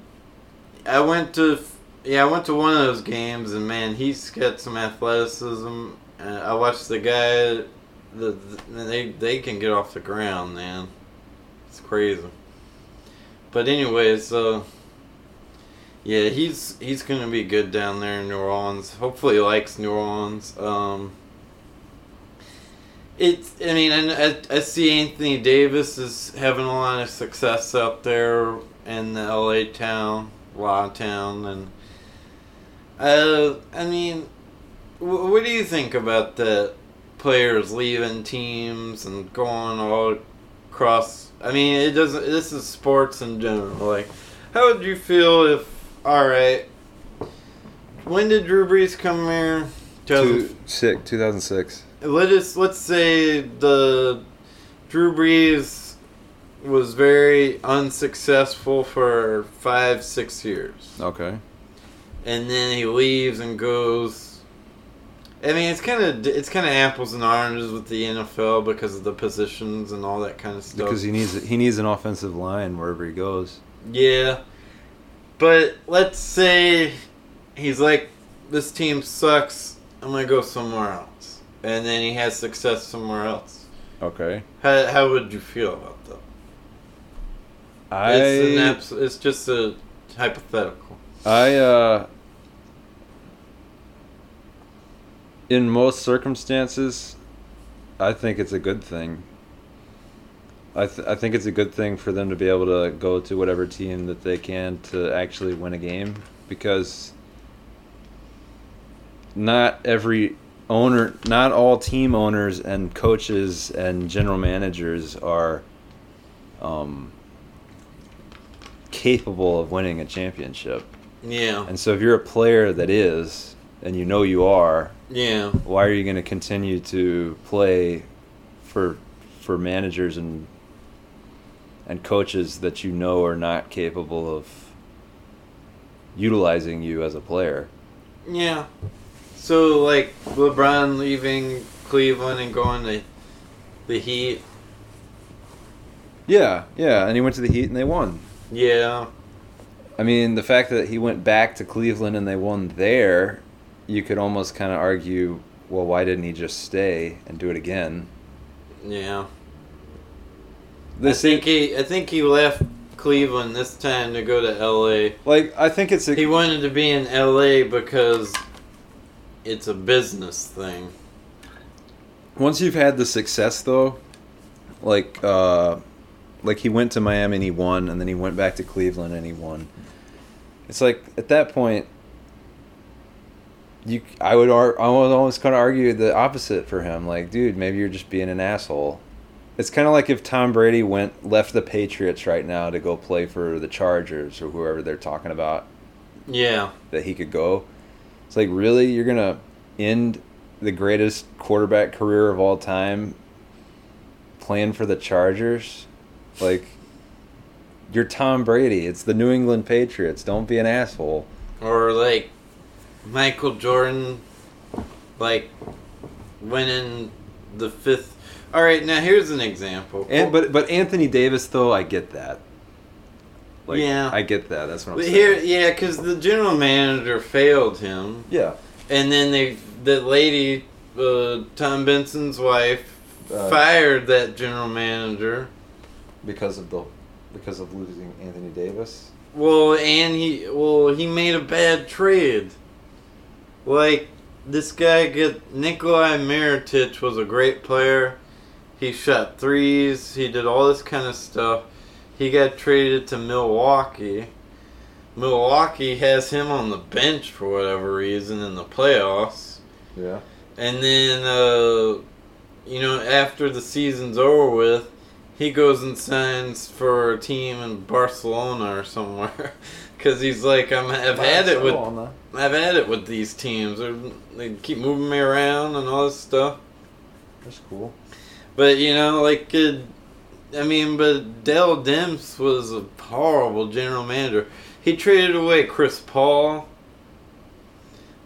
I went to yeah, I went to one of those games, and man, he's got some athleticism. Uh, I watched the guy. The, the they they can get off the ground, man. It's crazy. But anyway, uh, yeah, he's he's gonna be good down there in New Orleans. Hopefully, he likes New Orleans. Um, it's I mean, I, I, see Anthony Davis is having a lot of success out there in the LA town, La town, and uh, I mean, wh- what do you think about the Players leaving teams and going all across. I mean, it doesn't. This is sports in general. Like, how would you feel if? All right. When did Drew Brees come here? 2000 Two, six, 2006. let us let's say the Drew Brees was very unsuccessful for five six years, Okay. And then he leaves and goes. I mean, it's kind of it's kind of apples and oranges with the NFL because of the positions and all that kind of stuff. Because he needs he needs an offensive line wherever he goes. Yeah. But let's say he's like, this team sucks. I'm going to go somewhere else. And then he has success somewhere else. Okay. How, how would you feel about that? I It's, an abs- it's just a hypothetical. I uh in most circumstances I think it's a good thing. I th- I think it's a good thing for them to be able to go to whatever team that they can to actually win a game because not every owner not all team owners and coaches and general managers are um, capable of winning a championship. Yeah. And so if you're a player that is, and you know you are, Yeah. why are you going to continue to play for for managers and and coaches that you know are not capable of utilizing you as a player? Yeah. So like LeBron leaving Cleveland and going to the Heat. Yeah, yeah, and he went to the Heat and they won. Yeah. I mean, the fact that he went back to Cleveland and they won there, you could almost kind of argue, well, why didn't he just stay and do it again? Yeah. This I think he I think he left Cleveland this time to go to LA. like I think it's a, He wanted to be in LA because it's a business thing. once you've had the success though, like uh, like he went to Miami and he won, and then he went back to Cleveland and he won. It's like at that point, you I would ar- I would always kind of argue the opposite for him. Like, dude, maybe you're just being an asshole. It's kind of like if Tom Brady went left the Patriots right now to go play for the Chargers or whoever they're talking about Yeah. that he could go. It's like really you're gonna end the greatest quarterback career of all time playing for the Chargers? Like you're Tom Brady. It's the New England Patriots. Don't be an asshole. Or like Michael Jordan like winning the fifth all right, now here's an example. And but but Anthony Davis though, I get that. Like Yeah. I get that. That's what I'm But saying. here, yeah, because the general manager failed him, yeah. and then they, the lady, uh, Tom Benson's wife, Uh, fired that general manager. Because of the because of losing Anthony Davis. Well, and he, well, he made a bad trade. Like this guy, get Nikolai Mirotic was a great player. He shot threes. He did all this kind of stuff. He got traded to Milwaukee. Milwaukee has him on the bench for whatever reason in the playoffs. Yeah. And then, uh, you know, after the season's over with, he goes and signs for a team in Barcelona or somewhere. <laughs> Because he's like, I'm, I've had it with, I've had it with these teams. They're, they keep moving me around and all this stuff. That's cool. But you know, like, uh, I mean, but Dell Demps was a horrible general manager. He traded away Chris Paul.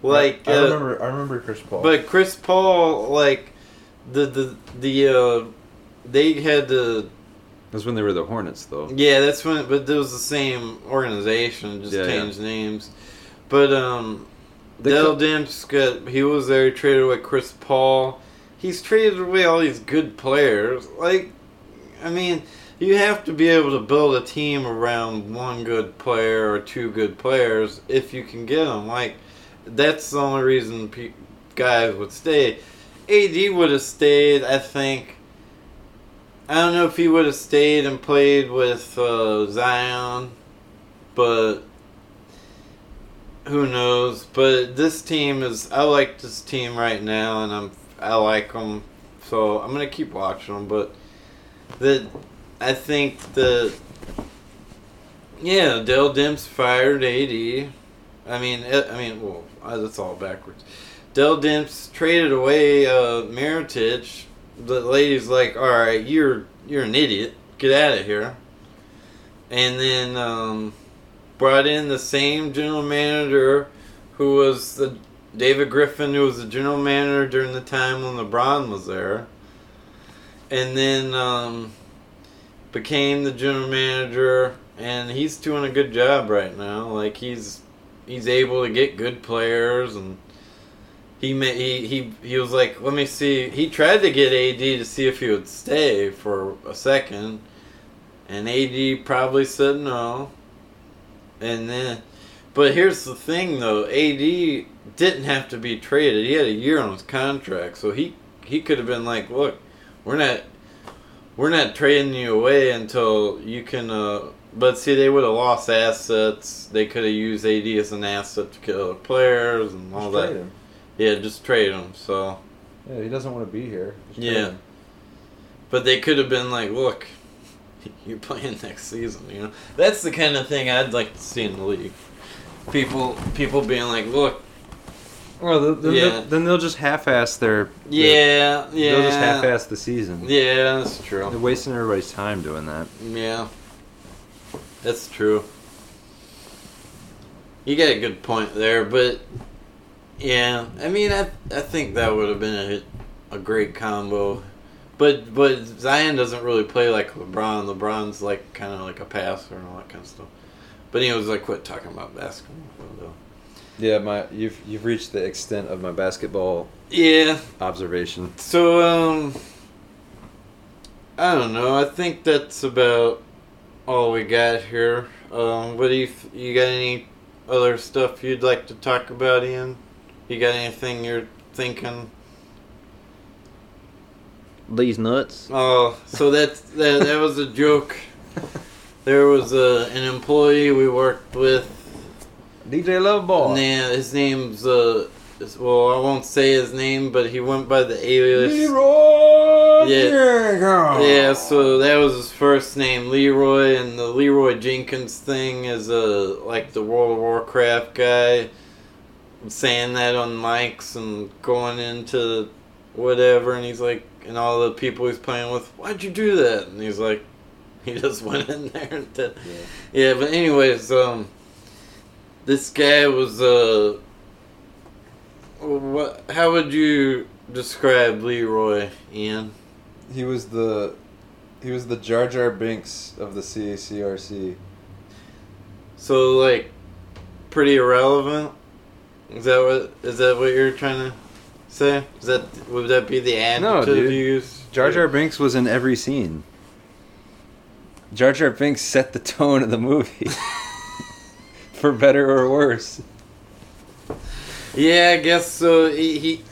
Like, I uh, remember I remember Chris Paul. But Chris Paul, like the the the uh, they had to. that's when they were the Hornets though. Yeah, that's when. But it was the same organization, just Yeah, yeah. changed names. But um, Dell Demps got he was there. He traded away Chris Paul. He's traded away all these good players. Like, I mean, you have to be able to build a team around one good player or two good players if you can get them. Like, that's the only reason pe- guys would stay. AD would have stayed, I think. I don't know if he would have stayed and played with uh, Zion, but who knows? But this team is. I like this team right now, and I'm. I like them, so I'm gonna keep watching them. But the, I think the. Yeah, Dell Demps fired AD. I mean, I mean, well, that's all backwards. Dell Demps traded away uh. The lady's like, "All right, you're you're an idiot. Get out of here." And then um, brought in the same general manager who was the David Griffin, who was the general manager during the time when LeBron was there. And then um, became the general manager, and he's doing a good job right now. Like he's he's able to get good players, and he he he he was like, let me see. He tried to get AD to see if he would stay for a second, and AD probably said no. And then, but here's the thing though, AD didn't have to be traded. He had a year on his contract, so he he could have been like, look, we're not we're not trading you away until you can. Uh, but see, they would have lost assets. They could have used AD as an asset to kill other players and all Just that. Yeah, just trade him. So, Yeah, he doesn't want to be here. Yeah. him. But they could have been like, look, <laughs> you're playing next season. You know, that's the kind of thing I'd like to see in the league. People, people being like, look, Well, then, Yeah. they'll, then they'll just half-ass their. their- yeah, yeah, They'll just half-ass the season. Yeah, that's true. They're wasting everybody's time doing that. Yeah, that's true. You got a good point there, but yeah, I mean, I I think that would have been a a great combo. But but Zion doesn't really play like LeBron. LeBron's like kind of like a passer and all that kind of stuff. But he was like, quit talking about basketball. Though. Yeah, my you've you've reached the extent of my basketball Yeah. observation. So um, I don't know. I think that's about all we got here. Um, what do you you got any other stuff you'd like to talk about, Ian? You got anything you're thinking? These nuts. Oh, so that's that. That was a joke. There was a, an employee we worked with. DJ Loveball. Nah, his name's uh, well, I won't say his name, but he went by the alias. Leroy Yeah. Jenkins. Yeah, so that was his first name, Leroy, and the Leroy Jenkins thing is a like the World of Warcraft guy saying that on mics and going into whatever, and he's like, and all the people he's playing with, why'd you do that? And he's like, <laughs> he just went in there and did. Yeah, but anyways, um, this guy was uh, what? How would you describe Leroy, Ian? He was the he was the Jar Jar Binks of the CACRC. So like, pretty irrelevant. Is that what is that what you're trying to say? Is that would that be the No, adjective dude. you use? Jar Jar Binks was in every scene. Jar Jar Binks set the tone of the movie. <laughs> For better or worse. Yeah, I guess so. He, he,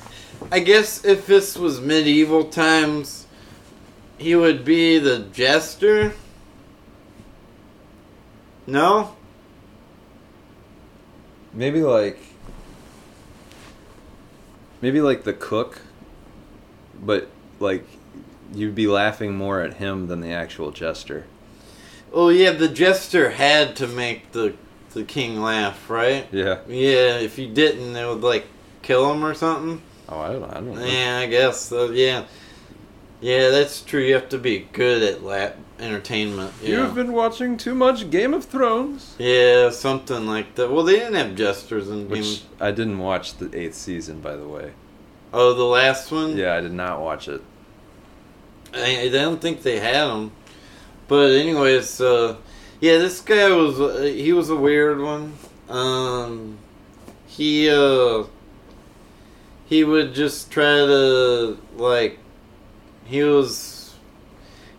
I guess if this was medieval times, he would be the jester. No. Maybe like maybe like the cook, but like you'd be laughing more at him than the actual jester. Oh yeah, the jester had to make the the king laugh, right? Yeah. Yeah, if he didn't, it would like kill him or something. Oh, I don't. I don't know. Yeah, I guess so. Yeah, yeah, that's true. You have to be good at lap entertainment. Yeah. You've been watching too much Game of Thrones. Yeah, something like that. Well, they didn't have jesters in Which Game. I didn't watch the eighth season, by the way. Oh, the last one. Yeah, I did not watch it. I, I don't think they had them. But anyways, uh, yeah, this guy was uh, he was a weird one. Um, he uh, he would just try to like he was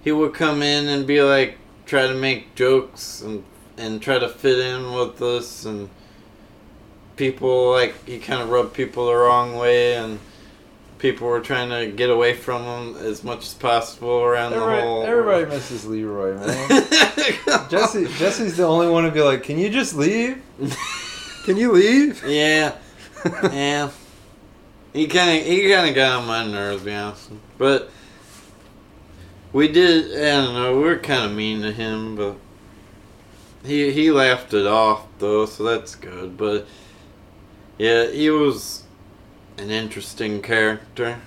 he would come in and be like try to make jokes and and try to fit in with us and people like he kind of rubbed people the wrong way and people were trying to get away from him as much as possible around the whole everybody misses Leroy, man. <laughs> Jesse, Jesse's the only one to be like, "Can you just leave? <laughs> Can you leave?" yeah <laughs> yeah he kind of he kind of got on my nerves to be honest but we did i don't know we were kind of mean to him but he he laughed it off though so that's good but yeah he was an interesting character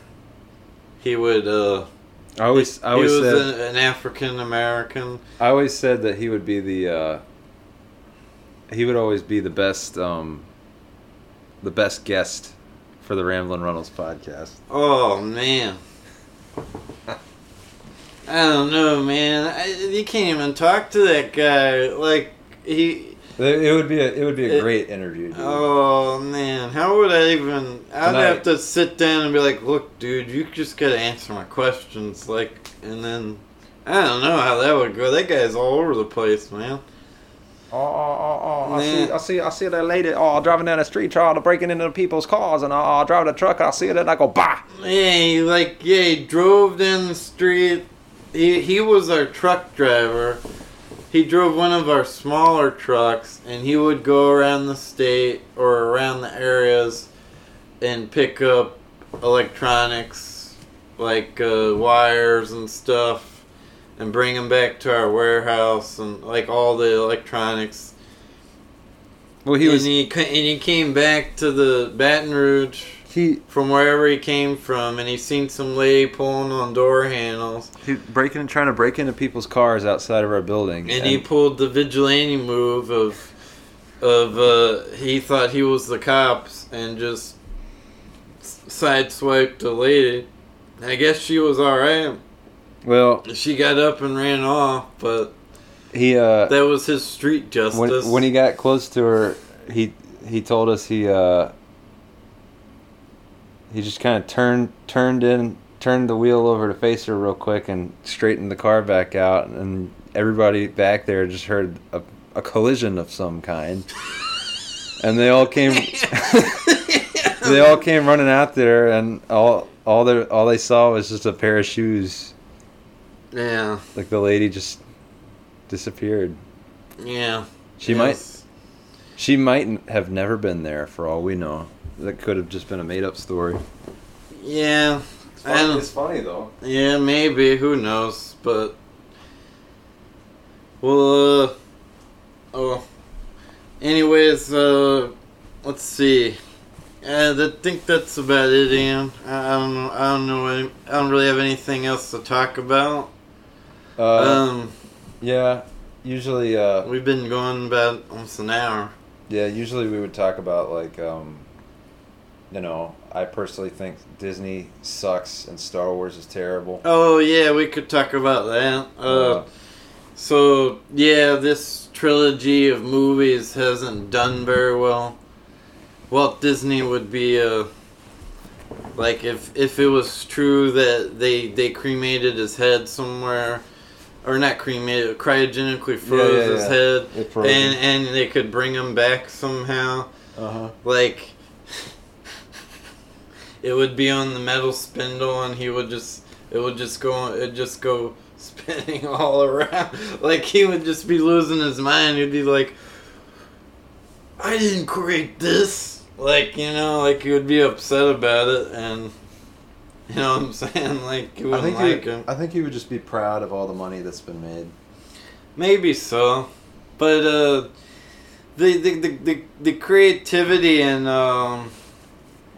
he would uh I always, I he always was said, an, an african american I always said that he would be the, uh, he would always be the best, um, the best guest for the Ramblin' Runnels podcast. Oh man. <laughs> I don't know, man. I, you can't even talk to that guy. Like he. It it would be a, it would be a It- great interview. Dude. Oh man, how would I even? I'd Tonight. have to sit down and be like, "Look, dude, you just gotta answer my questions." Like, and then I don't know how that would go. That guy's all over the place, man. Oh, oh, oh, oh. I see, I see, I see that lady, oh, driving down the street trying to break into people's cars, and I, I drive the truck, and I see it, and I go, bah! Yeah, he, like yeah, he drove down the street. He he was our truck driver. He drove one of our smaller trucks, and he would go around the state or around the areas and pick up electronics like uh, wires and stuff, and bring them back to our warehouse and like all the electronics. Well, he and was he and he came back to the Baton Rouge he from wherever he came from, and he seen some lady pulling on door handles, he breaking and trying to break into people's cars outside of our building. and he pulled the vigilante move of of uh, he thought he was the cops and just sideswiped a lady. I guess she was all right. well, She got up and ran off, but he uh that was his street justice. when when he got close to her, he he told us he uh he just kind of turned turned in turned the wheel over to face her real quick and straightened the car back out and everybody back there just heard a, a collision of some kind. <laughs> And they all came <laughs> they all came running out there and all all they all they saw was just a pair of shoes. Yeah, like the lady just disappeared. Yeah. she might She might have never been there, for all we know. That could have just been a made-up story. Yeah, It's don't- funny though. Yeah, maybe. Who knows? But well, uh, oh. Anyways, uh, let's see. Uh, I think that's about it, Ian. I, I don't know. I don't know. Any, I don't really have anything else to talk about. Uh, um, yeah. Usually, uh, we've been going about almost an hour. yeah. Usually, we would talk about like, um, you know, I personally think Disney sucks and Star Wars is terrible. Oh yeah, we could talk about that. Uh, Uh, So yeah, this trilogy of movies hasn't done very well. Walt Disney would be uh like if if it was true that they they cremated his head somewhere or not cremated cryogenically froze yeah, his yeah. head It frozen. and and they could bring him back somehow uh huh. like it would be on the metal spindle and he would just it would just go it just go <laughs> spinning all around. Like he would just be losing his mind. He'd be like i didn't create this. Like you know like he would be upset about it and you know what i'm saying? <laughs> Like he I wouldn't think like he, him. I think he would just be proud of all the money that's been made. Maybe so, but uh, the, the the the the creativity and um,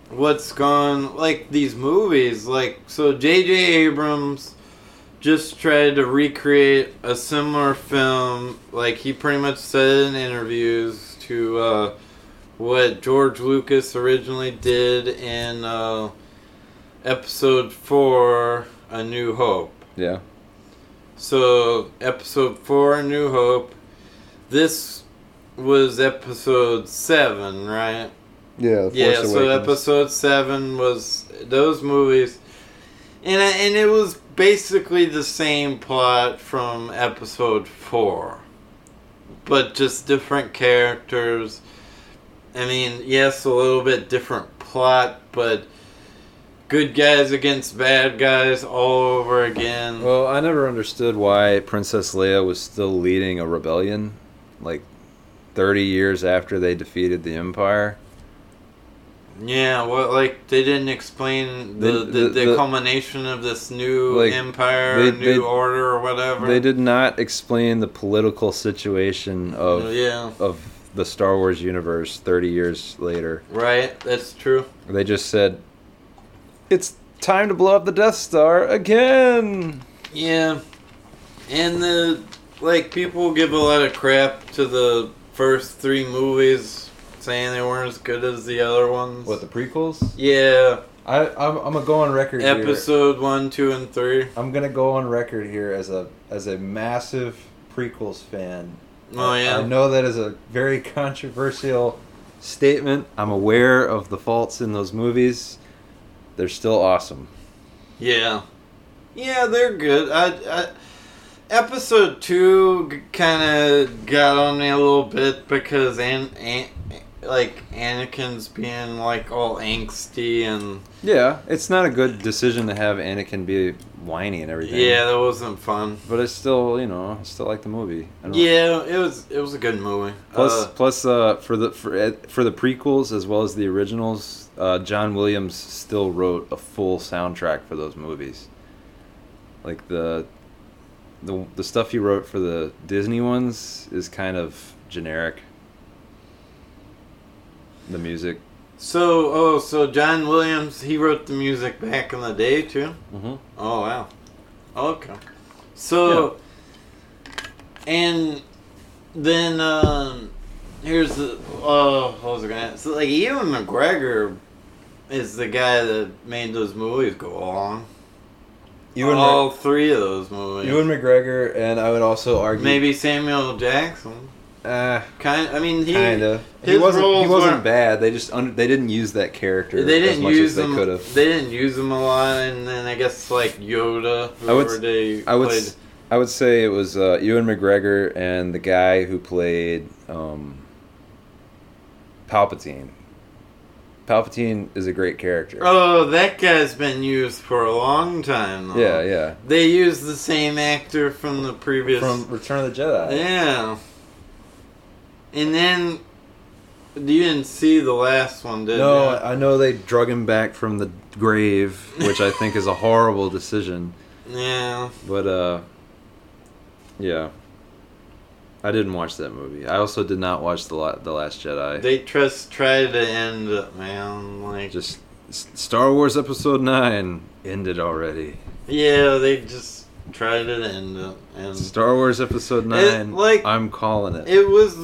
what's gone like these movies, like so J.J. Abrams just tried to recreate a similar film, like he pretty much said in interviews to uh, what George Lucas originally did in uh, Episode Four, A New Hope. Yeah. So, episode four, A New Hope. This was episode seven, right? Yeah. yeah. So episode seven was those movies, and and it was basically the same plot from episode four, but just different characters. I mean, yes, a little bit different plot, but good guys against bad guys all over again. Well, I never understood why Princess Leia was still leading a rebellion, like thirty years after they defeated the Empire. Yeah, well, like they didn't explain the the, the- the, the- culmination of this new Like, empire, they- new they- order, or whatever. They did not explain the political situation of yeah, of the Star Wars universe 30 years later. right. That's true. They just said it's time to blow up the Death Star again. Yeah, and the like people give a lot of crap to the first three movies, saying they weren't as good as the other ones. What the prequels? yeah, I I'm, I'm gonna go on record here. episode one, two, and three. I'm gonna go on record here as a as a massive prequels fan. Oh yeah, I know that is a very <laughs> controversial statement. I'm aware of the faults in those movies. They're still awesome. Yeah, yeah, they're good. I, I episode two kind of got on me a little bit because An, An, like Anakin's being like all angsty and Yeah, it's not a good decision to have Anakin be whiny and everything. yeah, that wasn't fun. but it's still, you know, I still like the movie. I Yeah, it was it was a good movie. Plus, Uh, plus, uh, for the for eh, for the prequels as well as the originals, uh, John Williams still wrote a full soundtrack for those movies. Like the the the stuff he wrote for the Disney ones is kind of generic. The music. So, oh, so John Williams, he wrote the music back in the day too. Mm-hmm. Oh wow. Okay. So, and then um, here's the oh, what was I gonna? So like Ewan McGregor is the guy that made those movies go along. Ewan, All three of those movies. Ewan McGregor, and I would also argue Maybe Samuel Jackson. Uh, Kind. I mean, he kind of. He wasn't. He wasn't bad. They just under, they didn't use that character They as didn't much use as they them. could have. They didn't use them a lot, and then I guess like Yoda, I would they I would. played. I would say it was uh, Ewan McGregor and the guy who played um, Palpatine. Palpatine is a great character. Oh, that guy's been used for a long time. Though. yeah, yeah. They used the same actor from the previous. From Return of the Jedi. Yeah. And then you didn't see the last one, did No, you? I know they drug him back from the grave, which I think is a horrible decision. Yeah. But uh, yeah, I didn't watch that movie. I also did not watch the La- the Last Jedi. They just tried to end it, man. Like, Just Star Wars Episode Nine ended already. yeah, they just tried to end it, and Star Wars Episode Nine. like- I'm calling it. it was,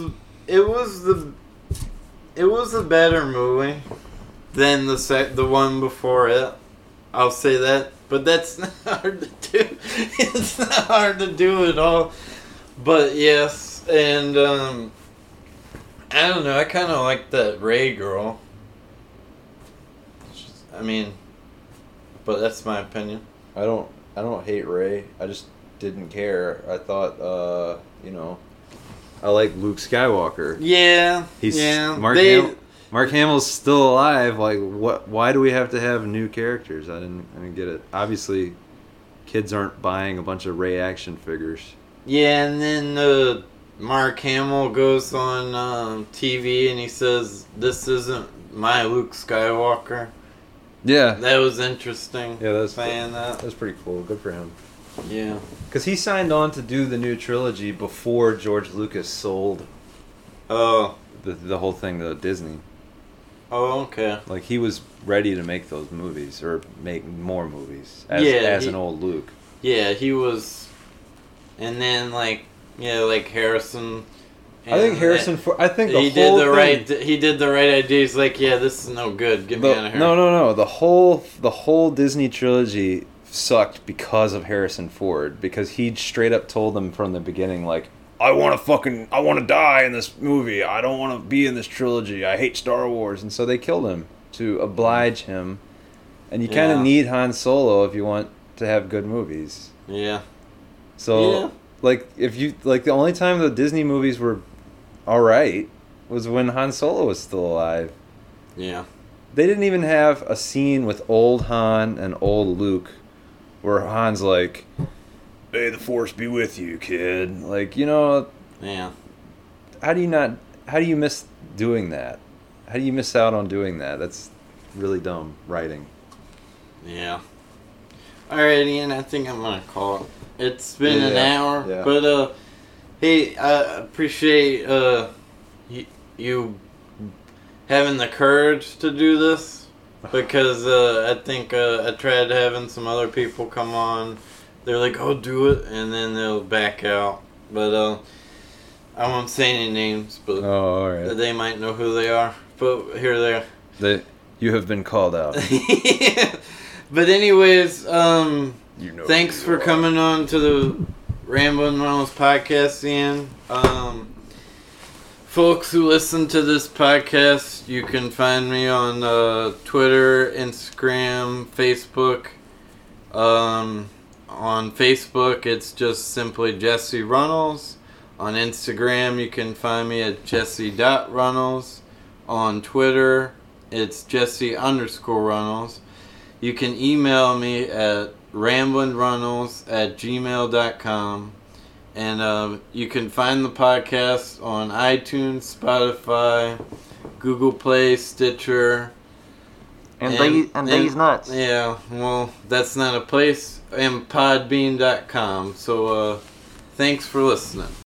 it was the, it was a better movie than the sec- the one before it. I'll say that, but that's <laughs> not hard to do. it's not hard to do at all. But yes, and um, I don't know. I kind of like that Rey girl. She's- I mean, but that's my opinion. I don't. I don't hate Rey. I just didn't care. I thought, uh, you know, I like Luke Skywalker. Yeah, He's yeah. Mark. they, Hamill, Mark Hamill's still alive. Like, what? Why do we have to have new characters? I didn't. I didn't get it. Obviously, kids aren't buying a bunch of Rey action figures. Yeah, and then uh, Mark Hamill goes on um, TV and he says, "This isn't my Luke Skywalker." Yeah, That was interesting. Yeah, that's- saying that. that's pretty cool. Good for him. Yeah. Because he signed on to do the new trilogy before George Lucas sold Oh. the the whole thing to Disney. Oh, okay. Like he was ready to make those movies or make more movies as, Yeah, as he- an old Luke. Yeah, he was, and then like yeah, like Harrison. I think and Harrison. For, I think the he whole did the thing- right. He did the right idea. He's like, yeah, this is no good. Get me The- out of here. no, no, no. The whole the whole Disney trilogy sucked because of Harrison Ford because he straight up told them from the beginning like I want to fucking I want to die in this movie. I don't want to be in this trilogy. I hate Star Wars and so they killed him to oblige him. And you kind of Yeah. need Han Solo if you want to have good movies. Yeah. So Yeah. like if you like the only time the Disney movies were all right was when Han Solo was still alive. Yeah. They didn't even have a scene with old Han and old Luke where Han's like, May the force be with you, kid. Like, you know, Yeah. how do you not how do you miss doing that? How do you miss out on doing that? That's really dumb writing. Yeah. Alright, Ian, I think I'm gonna call it. It's been an hour, yeah. but uh, hey, I appreciate uh, y- you having the courage to do this because uh, I think uh, I tried having some other people come on. They're like, "Oh, do it," and then they'll back out. But uh, I won't say any names, but Oh, all right. they might know who they are. But here they are. They, you have been called out. <laughs> but anyways, um, You know. thanks for coming on to the Ramblin' Runnels podcast, Ian. Um, folks who listen to this podcast, you can find me on uh, Twitter, Instagram, Facebook. Um, on Facebook, it's just simply Jesse Runnels. On Instagram, you can find me at jesse.runnels. On Twitter, it's jesse underscore runnels. You can email me at ramblinrunnels at gmail.com. And uh, you can find the podcast on iTunes, Spotify, Google Play, Stitcher, And, these and, these nuts. Yeah, well, that's not a place. And podbean.com. So, uh, thanks for listening.